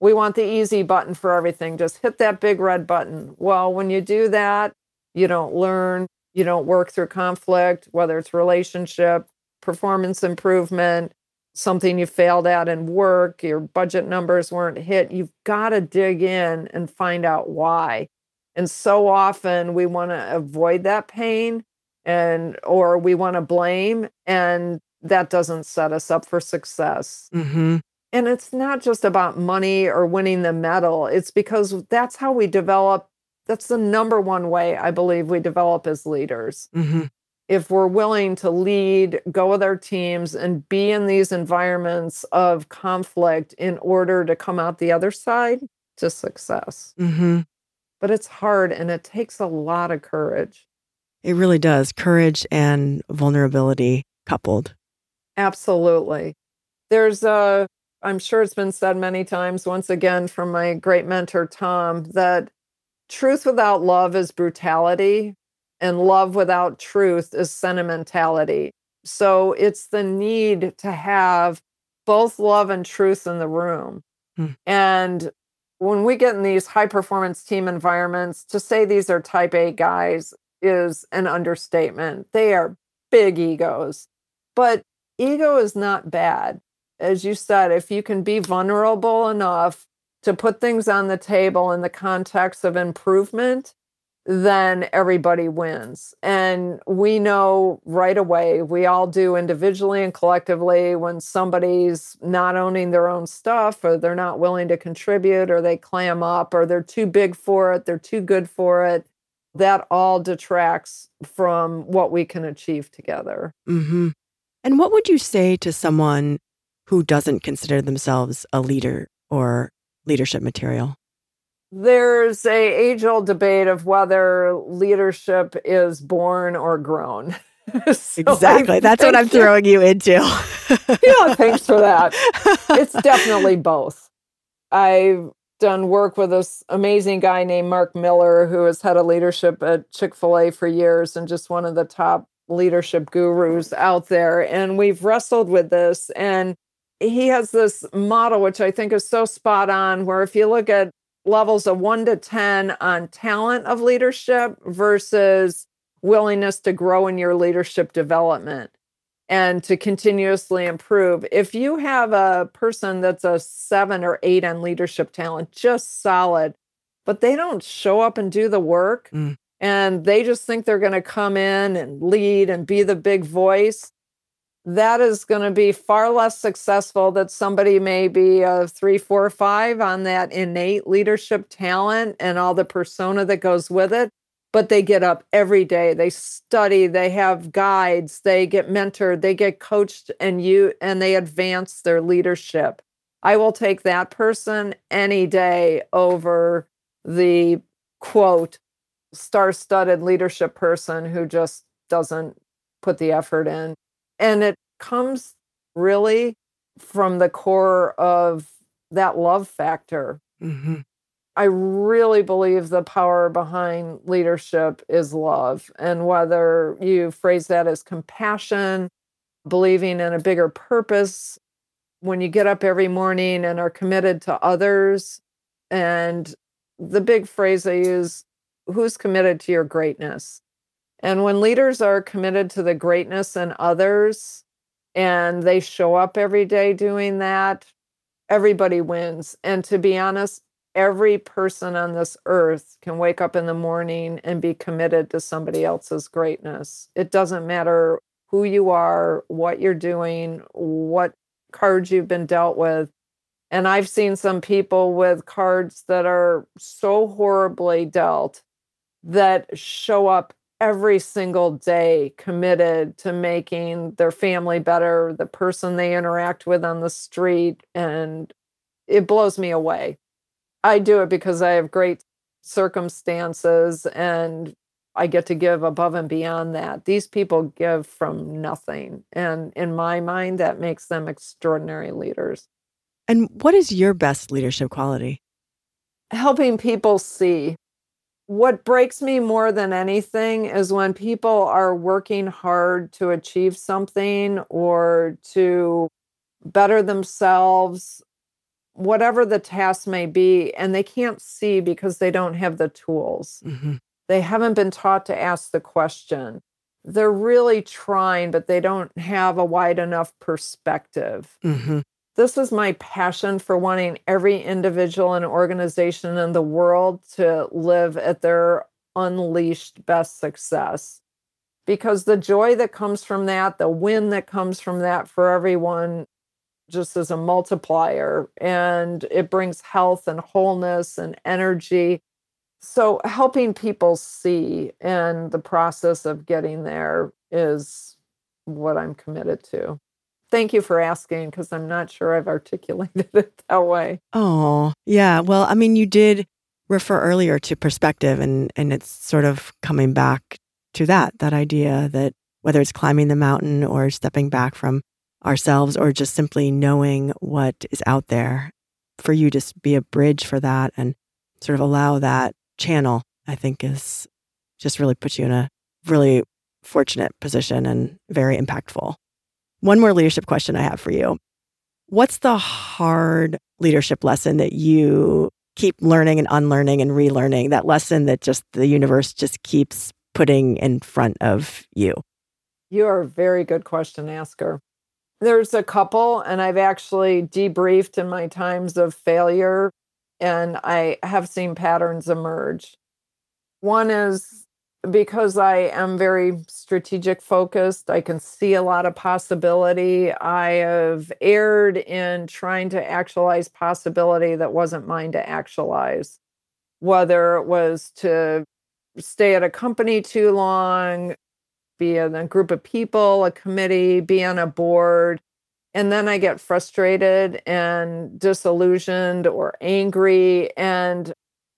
we want the easy button for everything. Just hit that big red button. Well, when you do that, you don't learn, you don't work through conflict, whether it's relationship, performance improvement, something you failed at in work, your budget numbers weren't hit. You've got to dig in and find out why. And so often we want to avoid that pain and or we want to blame and that doesn't set us up for success. Mm-hmm. And it's not just about money or winning the medal. It's because that's how we develop. That's the number one way I believe we develop as leaders. Mm-hmm. If we're willing to lead, go with our teams, and be in these environments of conflict in order to come out the other side to success. Mm-hmm. But it's hard and it takes a lot of courage. It really does. Courage and vulnerability coupled. Absolutely. There's a, I'm sure it's been said many times, once again, from my great mentor, Tom, that truth without love is brutality, and love without truth is sentimentality. So it's the need to have both love and truth in the room. Hmm. And when we get in these high performance team environments, to say these are type A guys is an understatement. They are big egos. But ego is not bad. As you said, if you can be vulnerable enough to put things on the table in the context of improvement, then everybody wins. And we know right away, we all do individually and collectively when somebody's not owning their own stuff or they're not willing to contribute or they clam up or they're too big for it, they're too good for it. That all detracts from what we can achieve together. Mm-hmm. And what would you say to someone who doesn't consider themselves a leader or leadership material? There's a age old debate of whether leadership is born or grown. *laughs* so exactly. That's what I'm throwing you into. yeah, thanks for that. *laughs* It's definitely both. I've done work with this amazing guy named Mark Miller, who has had a leadership at Chick fil A for years and just one of the top leadership gurus out there. And we've wrestled with this. And he has this model, which I think is so spot on, where if you look at levels of one to 10 on talent of leadership versus willingness to grow in your leadership development and to continuously improve. If you have a person that's a seven or eight on leadership talent, just solid, but they don't show up and do the work mm. and they just think they're going to come in and lead and be the big voice, that is going to be far less successful that somebody may be a three, four, five on that innate leadership talent and all the persona that goes with it. But they get up every day, they study, they have guides, they get mentored, they get coached, and you and they advance their leadership. I will take that person any day over the quote star-studded leadership person who just doesn't put the effort in and it comes really from the core of that love factor. Mm-hmm. I really believe the power behind leadership is love. And whether you phrase that as compassion, believing in a bigger purpose, when you get up every morning and are committed to others, and the big phrase I use who's committed to your greatness? And when leaders are committed to the greatness in others and they show up every day doing that, everybody wins. And to be honest, every person on this earth can wake up in the morning and be committed to somebody else's greatness. It doesn't matter who you are, what you're doing, what cards you've been dealt with. And I've seen some people with cards that are so horribly dealt that show up every single day committed to making their family better, the person they interact with on the street. And it blows me away. I do it because I have great circumstances and I get to give above and beyond that. These people give from nothing. And in my mind, that makes them extraordinary leaders. And what is your best leadership quality? Helping people see what breaks me more than anything is when people are working hard to achieve something or to better themselves, whatever the task may be, and they can't see because they don't have the tools. Mm-hmm. They haven't been taught to ask the question. They're really trying, but they don't have a wide enough perspective. Mm-hmm this is my passion for wanting every individual and organization in the world to live at their unleashed best success. Because the joy that comes from that, the win that comes from that for everyone, just as a multiplier, and it brings health and wholeness and energy. So, helping people see and the process of getting there is what I'm committed to. Thank you for asking because I'm not sure I've articulated *laughs* it that way. Oh, yeah. Well, I mean, you did refer earlier to perspective and and it's sort of coming back to that that idea that whether it's climbing the mountain or stepping back from ourselves or just simply knowing what is out there for you to be a bridge for that and sort of allow that channel i think is just really puts you in a really fortunate position and very impactful one more leadership question i have for you what's the hard leadership lesson that you keep learning and unlearning and relearning that lesson that just the universe just keeps putting in front of you? You're a very good question asker. There's a couple, and I've actually debriefed in my times of failure, and I have seen patterns emerge. One is because I am very strategic focused, I can see a lot of possibility. I have erred in trying to actualize possibility that wasn't mine to actualize, whether it was to stay at a company too long, be in a group of people, a committee, be on a board. And then I get frustrated and disillusioned or angry. And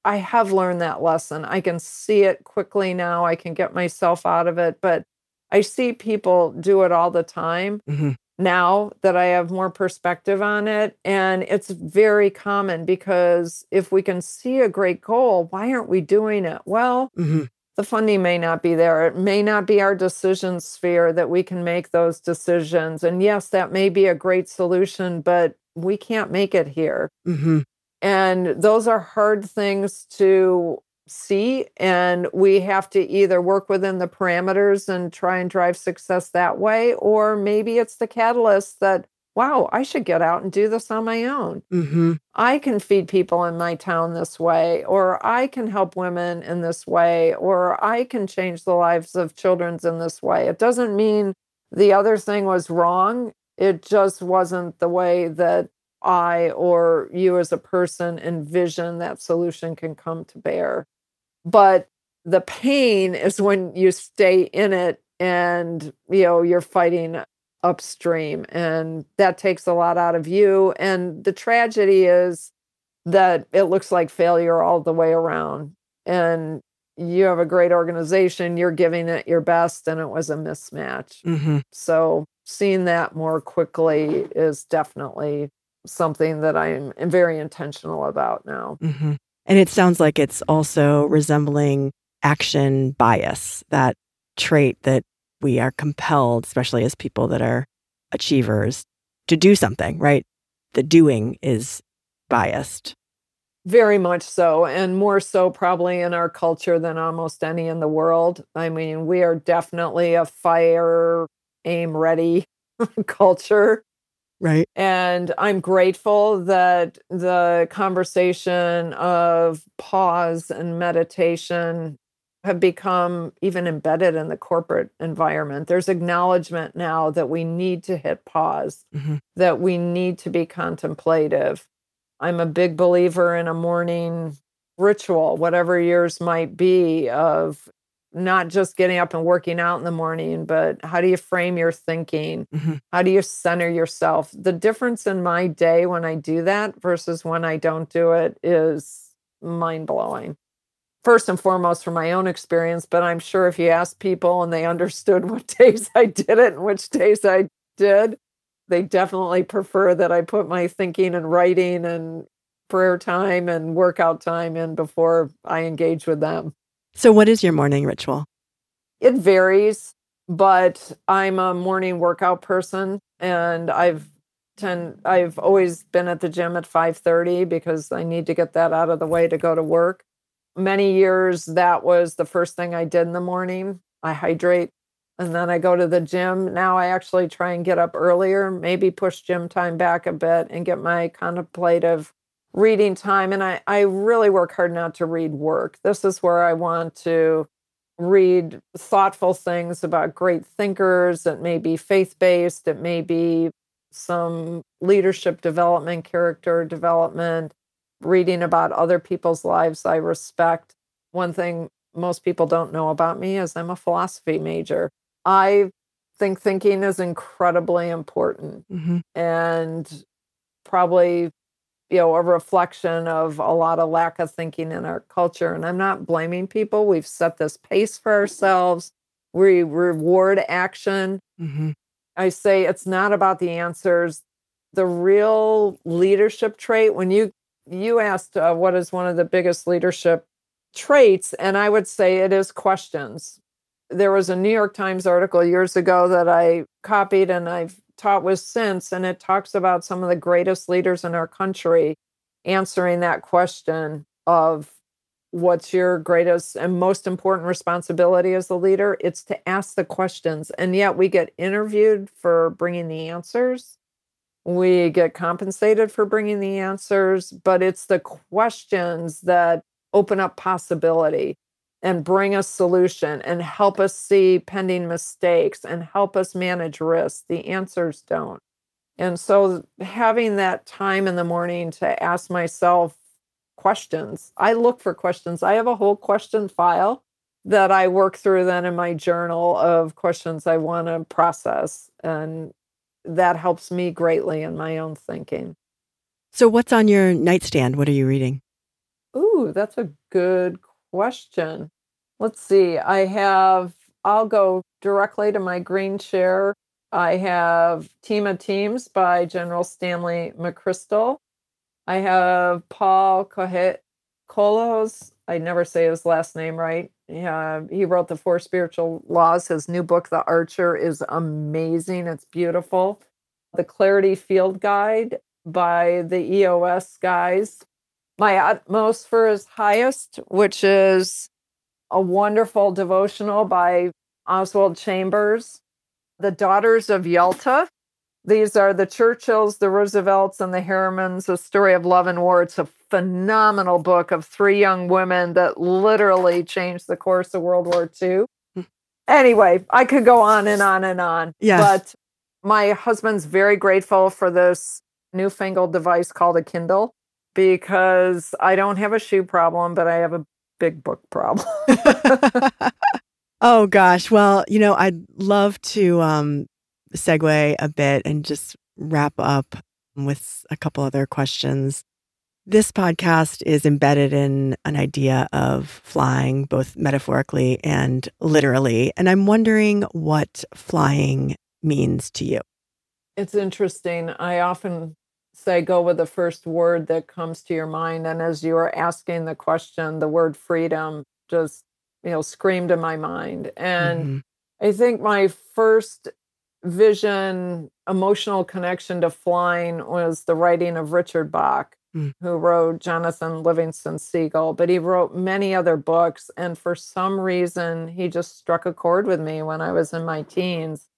I have learned that lesson. I can see it quickly now. I can get myself out of it. But I see people do it all the time mm-hmm. now that I have more perspective on it. And it's very common because if we can see a great goal, why aren't we doing it? Well, mm-hmm. the funding may not be there. It may not be our decision sphere that we can make those decisions. And yes, that may be a great solution, but we can't make it here. Mm-hmm. And those are hard things to see. And we have to either work within the parameters and try and drive success that way, or maybe it's the catalyst that, wow, I should get out and do this on my own. Mm-hmm. I can feed people in my town this way, or I can help women in this way, or I can change the lives of children in this way. It doesn't mean the other thing was wrong. It just wasn't the way that I or you as a person envision that solution can come to bear. But the pain is when you stay in it and you know you're fighting upstream and that takes a lot out of you and the tragedy is that it looks like failure all the way around and you have a great organization you're giving it your best and it was a mismatch mm-hmm. so seeing that more quickly is definitely something that I'm very intentional about now. Mm-hmm. And it sounds like it's also resembling action bias, that trait that we are compelled, especially as people that are achievers, to do something, right? The doing is biased. Very much so, and more so probably in our culture than almost any in the world. I mean, we are definitely a fire, aim ready *laughs* culture. Right. And I'm grateful that the conversation of pause and meditation have become even embedded in the corporate environment. There's acknowledgement now that we need to hit pause, mm-hmm. that we need to be contemplative. I'm a big believer in a morning ritual, whatever yours might be, of not just getting up and working out in the morning, but how do you frame your thinking? Mm-hmm. How do you center yourself? The difference in my day when I do that versus when I don't do it is mind blowing. First and foremost, from my own experience, but I'm sure if you ask people and they understood *laughs* what days I did it and which days I did, they definitely prefer that I put my thinking and writing and prayer time and workout time in before I engage with them. So, what is your morning ritual? It varies, but I'm a morning workout person, and I've tend I've always been at the gym at 5:30 because I need to get that out of the way to go to work. Many years that was the first thing I did in the morning. I hydrate and then I go to the gym. Now I actually try and get up earlier, maybe push gym time back a bit and get my contemplative reading time and I, I really work hard not to read work. This is where I want to read thoughtful things about great thinkers. It may be faith based, it may be some leadership development, character development, reading about other people's lives I respect. one thing most people don't know about me is I'm a philosophy major. I think thinking is incredibly important mm-hmm. and probably you know a reflection of a lot of lack of thinking in our culture and i'm not blaming people. We've set this pace for ourselves. We reward action. Mm-hmm. i say it's not about the answers. The real leadership trait when you you asked uh, what is one of the biggest leadership traits and i would say it is questions. There was a new york times article years ago that i copied and i've taught with since and it talks about some of the greatest leaders in our country answering that question of what's your greatest and most important responsibility as a leader? It's to ask the questions. And yet we get interviewed for bringing the answers. We get compensated for bringing the answers, but it's the questions that open up possibility and bring a solution and help us see pending mistakes and help us manage risk. The answers don't. And so having that time in the morning to ask myself questions, I look for questions. I have a whole question file that I work through then in my journal of questions I want to process. And that helps me greatly in my own thinking. So, what's on your nightstand? What are you reading? Ooh, that's a good question. Let's see. I have, I'll go directly to my green chair. I have Team of Teams by General Stanley McChrystal. I have Paul Kolos. I never say his last name right. Yeah, he wrote the Four Spiritual Laws. His new book, The Archer, is amazing. It's beautiful. The Clarity Field Guide by the EOS guys. My Utmost for His Highest, which is a wonderful devotional by Oswald Chambers. The Daughters of Yalta these are the Churchills, the Roosevelts, and the Harrimans, A Story of Love and War. It's a phenomenal book of three young women that literally changed the course of World War II. Hmm. Anyway, I could go on and on and on. Yeah. But my husband's very grateful for this newfangled device called a Kindle because I don't have a shoe problem, but I have a big book problem. *laughs* oh gosh. Well, you know, I'd love to um segue a bit and just wrap up with a couple other questions. This podcast is embedded in an idea of flying, both metaphorically and literally. And I'm wondering what flying means to you. It's interesting. I often say go with the first word that comes to your mind. And as you were asking the question, the word freedom just, you know, screamed in my mind. And mm-hmm. I think my first vision, emotional connection to flying was the writing of Richard Bach, mm. who wrote Jonathan Livingston Seagull, but he wrote many other books. And for some reason, he just struck a chord with me when I was in my teens.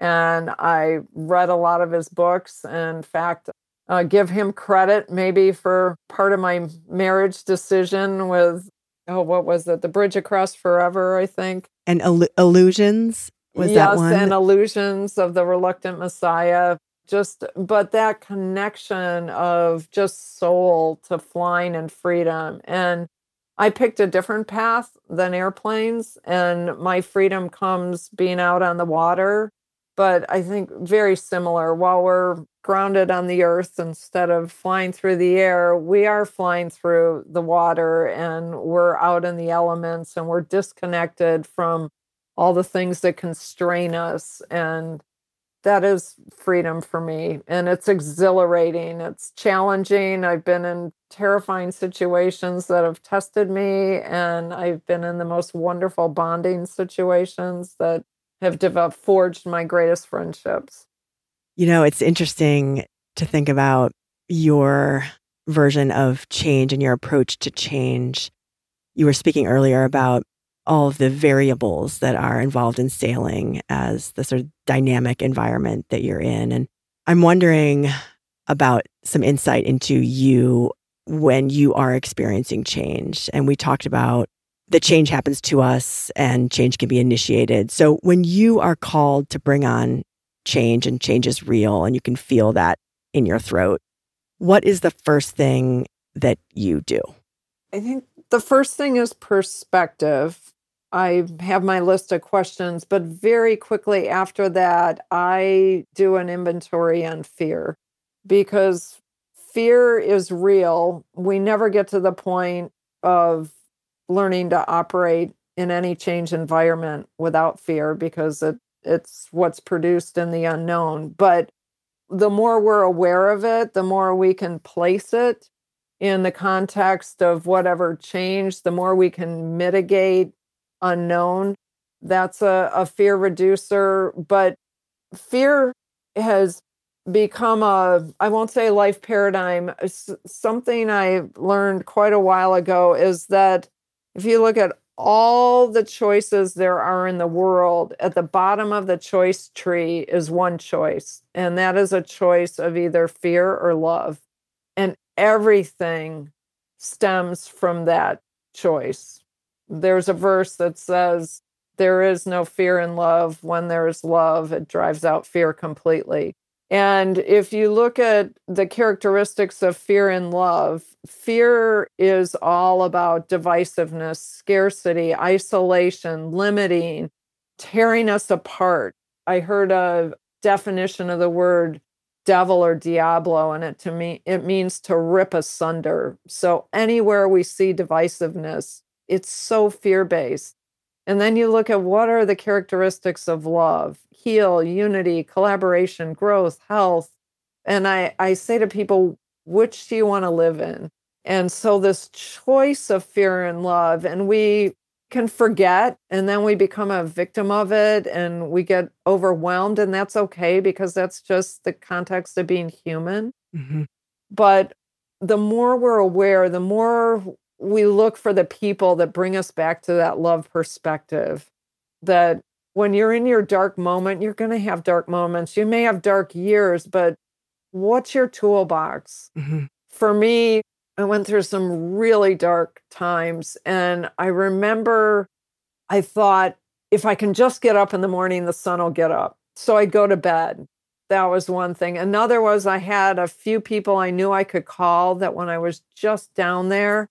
And I read a lot of his books. In fact, uh, give him credit maybe for part of my marriage decision with oh what was it the bridge across forever i think and illusions was yes, that one? and illusions of the reluctant Messiah. Just, but that connection of just soul to flying and freedom. And I picked a different path than airplanes, and my freedom comes being out on the water. But I think very similar. While we're grounded on the earth instead of flying through the air, we are flying through the water and we're out in the elements and we're disconnected from all the things that constrain us. And that is freedom for me. And it's exhilarating. It's challenging. I've been in terrifying situations that have tested me and i've been in the most wonderful bonding situations that have developed forged my greatest friendships you know it's interesting to think about your version of change and your approach to change you were speaking earlier about all of the variables that are involved in sailing as the sort of dynamic environment that you're in. And I'm wondering about some insight into you when you are experiencing change. And we talked about the change happens to us and change can be initiated. So when you are called to bring on change and change is real and you can feel that in your throat, what is the first thing that you do? I think The first thing is perspective. I have my list of questions, but very quickly after that, I do an inventory on fear because fear is real. We never get to the point of learning to operate in any change environment without fear because it it's what's produced in the unknown. But the more we're aware of it, the more we can place it in the context of whatever change, the more we can mitigate unknown. That's a, a fear reducer. But fear has become a, I won't say life paradigm. Something I learned quite a while ago is that if you look at all the choices there are in the world, at the bottom of the choice tree is one choice, and that is a choice of either fear or love. And everything stems from that choice. There's a verse that says, There is no fear in love. When there is love, it drives out fear completely. And if you look at the characteristics of fear and love, fear is all about divisiveness, scarcity, isolation, limiting, tearing us apart. I heard a definition of the word devil or diablo and it to me it means to rip asunder. So anywhere we see divisiveness, it's so fear-based. And then you look at what are the characteristics of love heal, unity, collaboration, growth, health. And I, I say to people, which do you want to live in? And so this choice of fear and love, and we can forget and then we become a victim of it and we get overwhelmed and that's okay because that's just the context of being human mm-hmm. but the more we're aware the more we look for the people that bring us back to that love perspective that when you're in your dark moment, you're going to have dark moments. You may have dark years, but what's your toolbox? Mm-hmm. For me, I went through some really dark times. And I remember I thought, if I can just get up in the morning, the sun will get up. So I'd go to bed. That was one thing. Another was I had a few people I knew I could call that when I was just down there,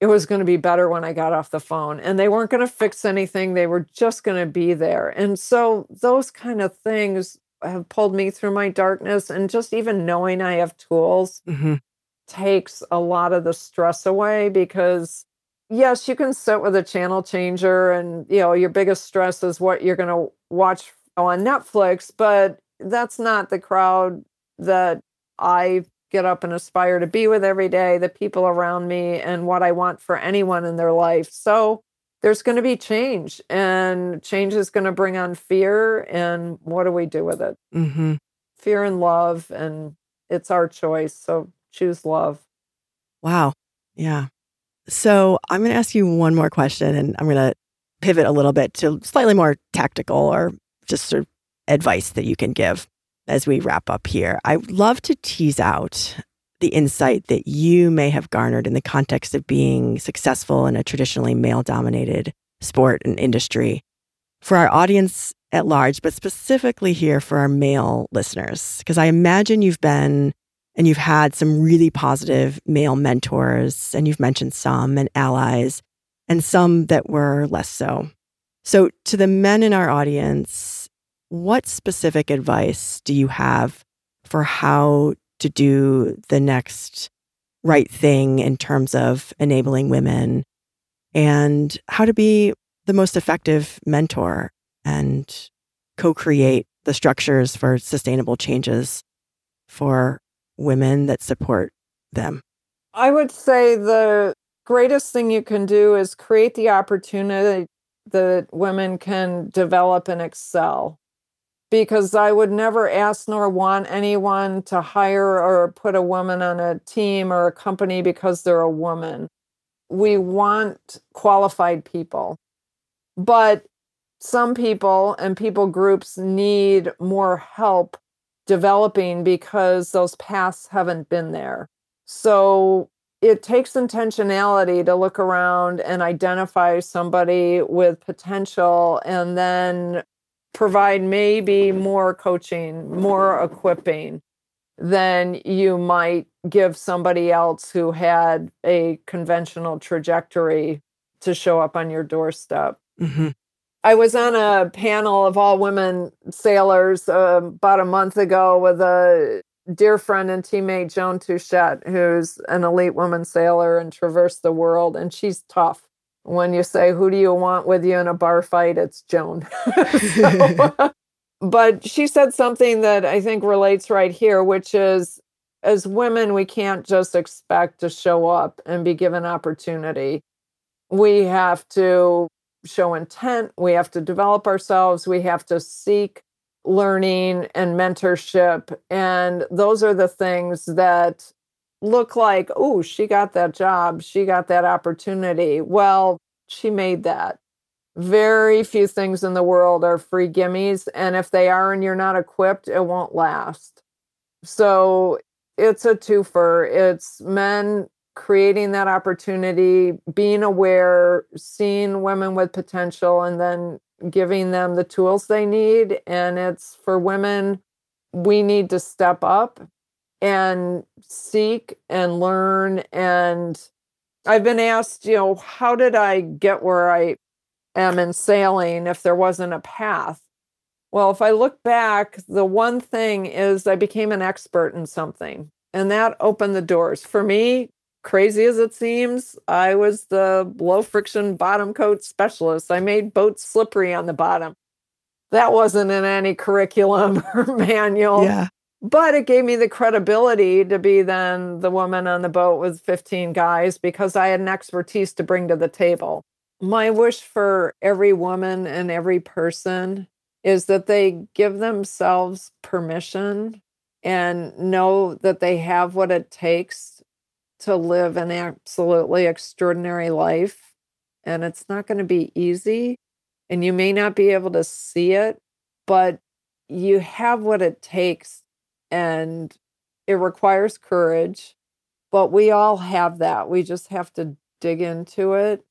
it was going to be better when I got off the phone. And they weren't going to fix anything, they were just going to be there. And so those kind of things have pulled me through my darkness. And just even knowing I have tools mm-hmm. takes a lot of the stress away because. Yes, you can sit with a channel changer and you know your biggest stress is what you're going to watch on Netflix, but that's not the crowd that I get up and aspire to be with every day, the people around me, and what I want for anyone in their life. So there's going to be change, and change is going to bring on fear. And what do we do with it? Mm-hmm. Fear and love, and it's our choice. So choose love. Wow. Yeah. So I'm going to ask you one more question, and I'm going to pivot a little bit to slightly more tactical or just sort of advice that you can give as we wrap up here, I would love to tease out the insight that you may have garnered in the context of being successful in a traditionally male dominated sport and industry for our audience at large, but specifically here for our male listeners. Because I imagine you've been and you've had some really positive male mentors, and you've mentioned some and allies, and some that were less so. So, to the men in our audience, what specific advice do you have for how to do the next right thing in terms of enabling women and how to be the most effective mentor and co create the structures for sustainable changes for women that support them? I would say the greatest thing you can do is create the opportunity that women can develop and excel because I would never ask nor want anyone to hire or put a woman on a team or a company because they're a woman. We want qualified people. But some people and people groups need more help developing because those paths haven't been there. So it takes intentionality to look around and identify somebody with potential and then provide maybe more coaching, more equipping. than you might give somebody else who had a conventional trajectory to show up on your doorstep. Mm-hmm. I was on a panel of all women sailors uh, about a month ago with a dear friend and teammate, Joan Touchette, who's an elite woman sailor and traversed the world. And she's tough. When you say, Who do you want with you in a bar fight? It's Joan. *laughs* so, *laughs* uh, but she said something that I think relates right here, which is as women, we can't just expect to show up and be given opportunity. We have to show intent, we have to develop ourselves, we have to seek learning and mentorship. And those are the things that look like, oh, she got that job, she got that opportunity. Well, she made that. Very few things in the world are free gimmies. And if they are and you're not equipped, it won't last. So it's a twofer. It's men creating that opportunity, being aware, seeing women with potential, and then giving them the tools they need. And it's for women, we need to step up and seek and learn. And I've been asked, you know, how did I get where I am in sailing if there wasn't a path? Well, if I look back, the one thing is I became an expert in something, and that opened the doors. For me, crazy as it seems, I was the low friction bottom coat specialist. I made boats slippery on the bottom. That wasn't in any curriculum *laughs* or manual. Yeah. But it gave me the credibility to be then the woman on the boat with 15 guys because I had an expertise to bring to the table. My wish for every woman and every person is that they give themselves permission and know that they have what it takes to live an absolutely extraordinary life. And it's not going to be easy. And you may not be able to see it, but you have what it takes. And it requires courage. But we all have that. We just have to dig into it.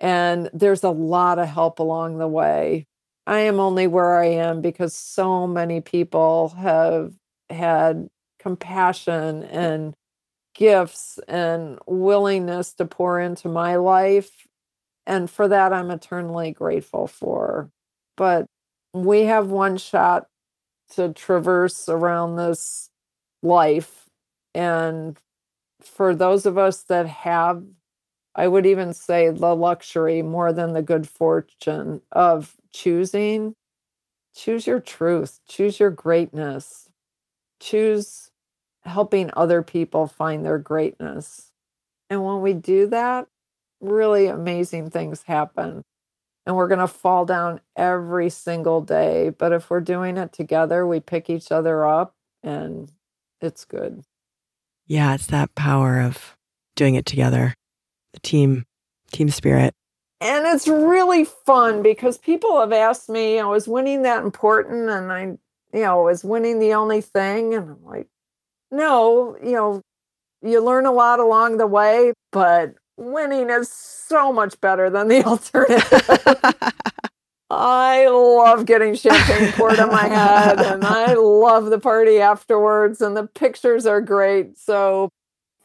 And there's a lot of help along the way. I am only where I am because so many people have had compassion and gifts and willingness to pour into my life. And for that, I'm eternally grateful for. But we have one shot to traverse around this life. And for those of us that have, I would even say the luxury more than the good fortune of choosing, choose your truth, choose your greatness, choose helping other people find their greatness. And when we do that, really amazing things happen. And we're going to fall down every single day. But if we're doing it together, we pick each other up and it's good. Yeah, it's that power of doing it together, the team, team spirit. And it's really fun because people have asked me, you know, is winning that important? And I, you know, is winning the only thing? And I'm like, no, you know, you learn a lot along the way, but winning is so much better than the *laughs* alternative. I love getting champagne poured on my head and *laughs* I love the party afterwards and the pictures are great. So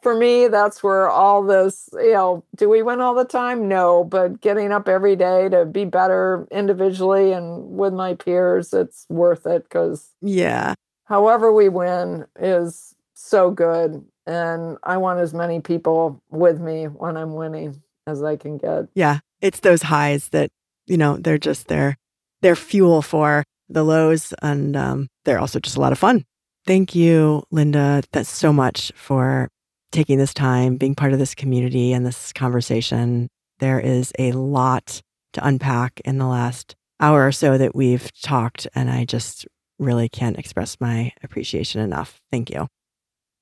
for me, that's where all this, you know, do we win all the time? No, but getting up every day to be better individually and with my peers, it's worth it because yeah, however we win is so good. And I want as many people with me when I'm winning as I can get. Yeah. It's those highs that, you know, they're just there. They're fuel for the lows and um, they're also just a lot of fun. Thank you, Linda. That's so much for taking this time, being part of this community and this conversation. There is a lot to unpack in the last hour or so that we've talked, and I just really can't express my appreciation enough. Thank you.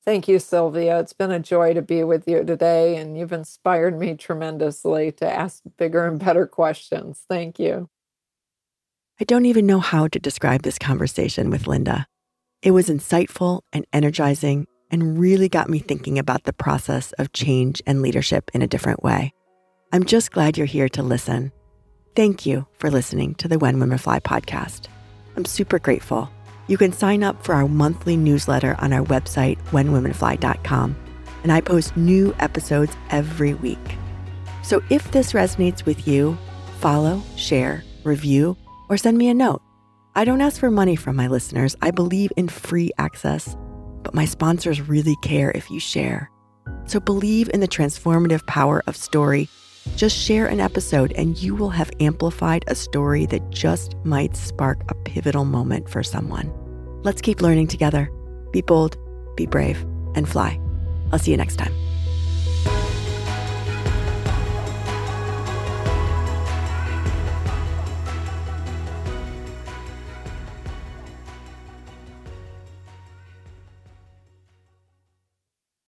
Thank you, Sylvia. It's been a joy to be with you today, and you've inspired me tremendously to ask bigger and better questions. Thank you. I don't even know how to describe this conversation with Linda. It was insightful and energizing and really got me thinking about the process of change and leadership in a different way. I'm just glad you're here to listen. Thank you for listening to the When Women Fly podcast. I'm super grateful You can sign up for our monthly newsletter on our website, whenwomenfly.com, and I post new episodes every week. So if this resonates with you, follow, share, review, or send me a note. I don't ask for money from my listeners. I believe in free access, but my sponsors really care if you share. So believe in the transformative power of story. Just share an episode and you will have amplified a story that just might spark a pivotal moment for someone. Let's keep learning together. Be bold, be brave, and fly. I'll see you next time.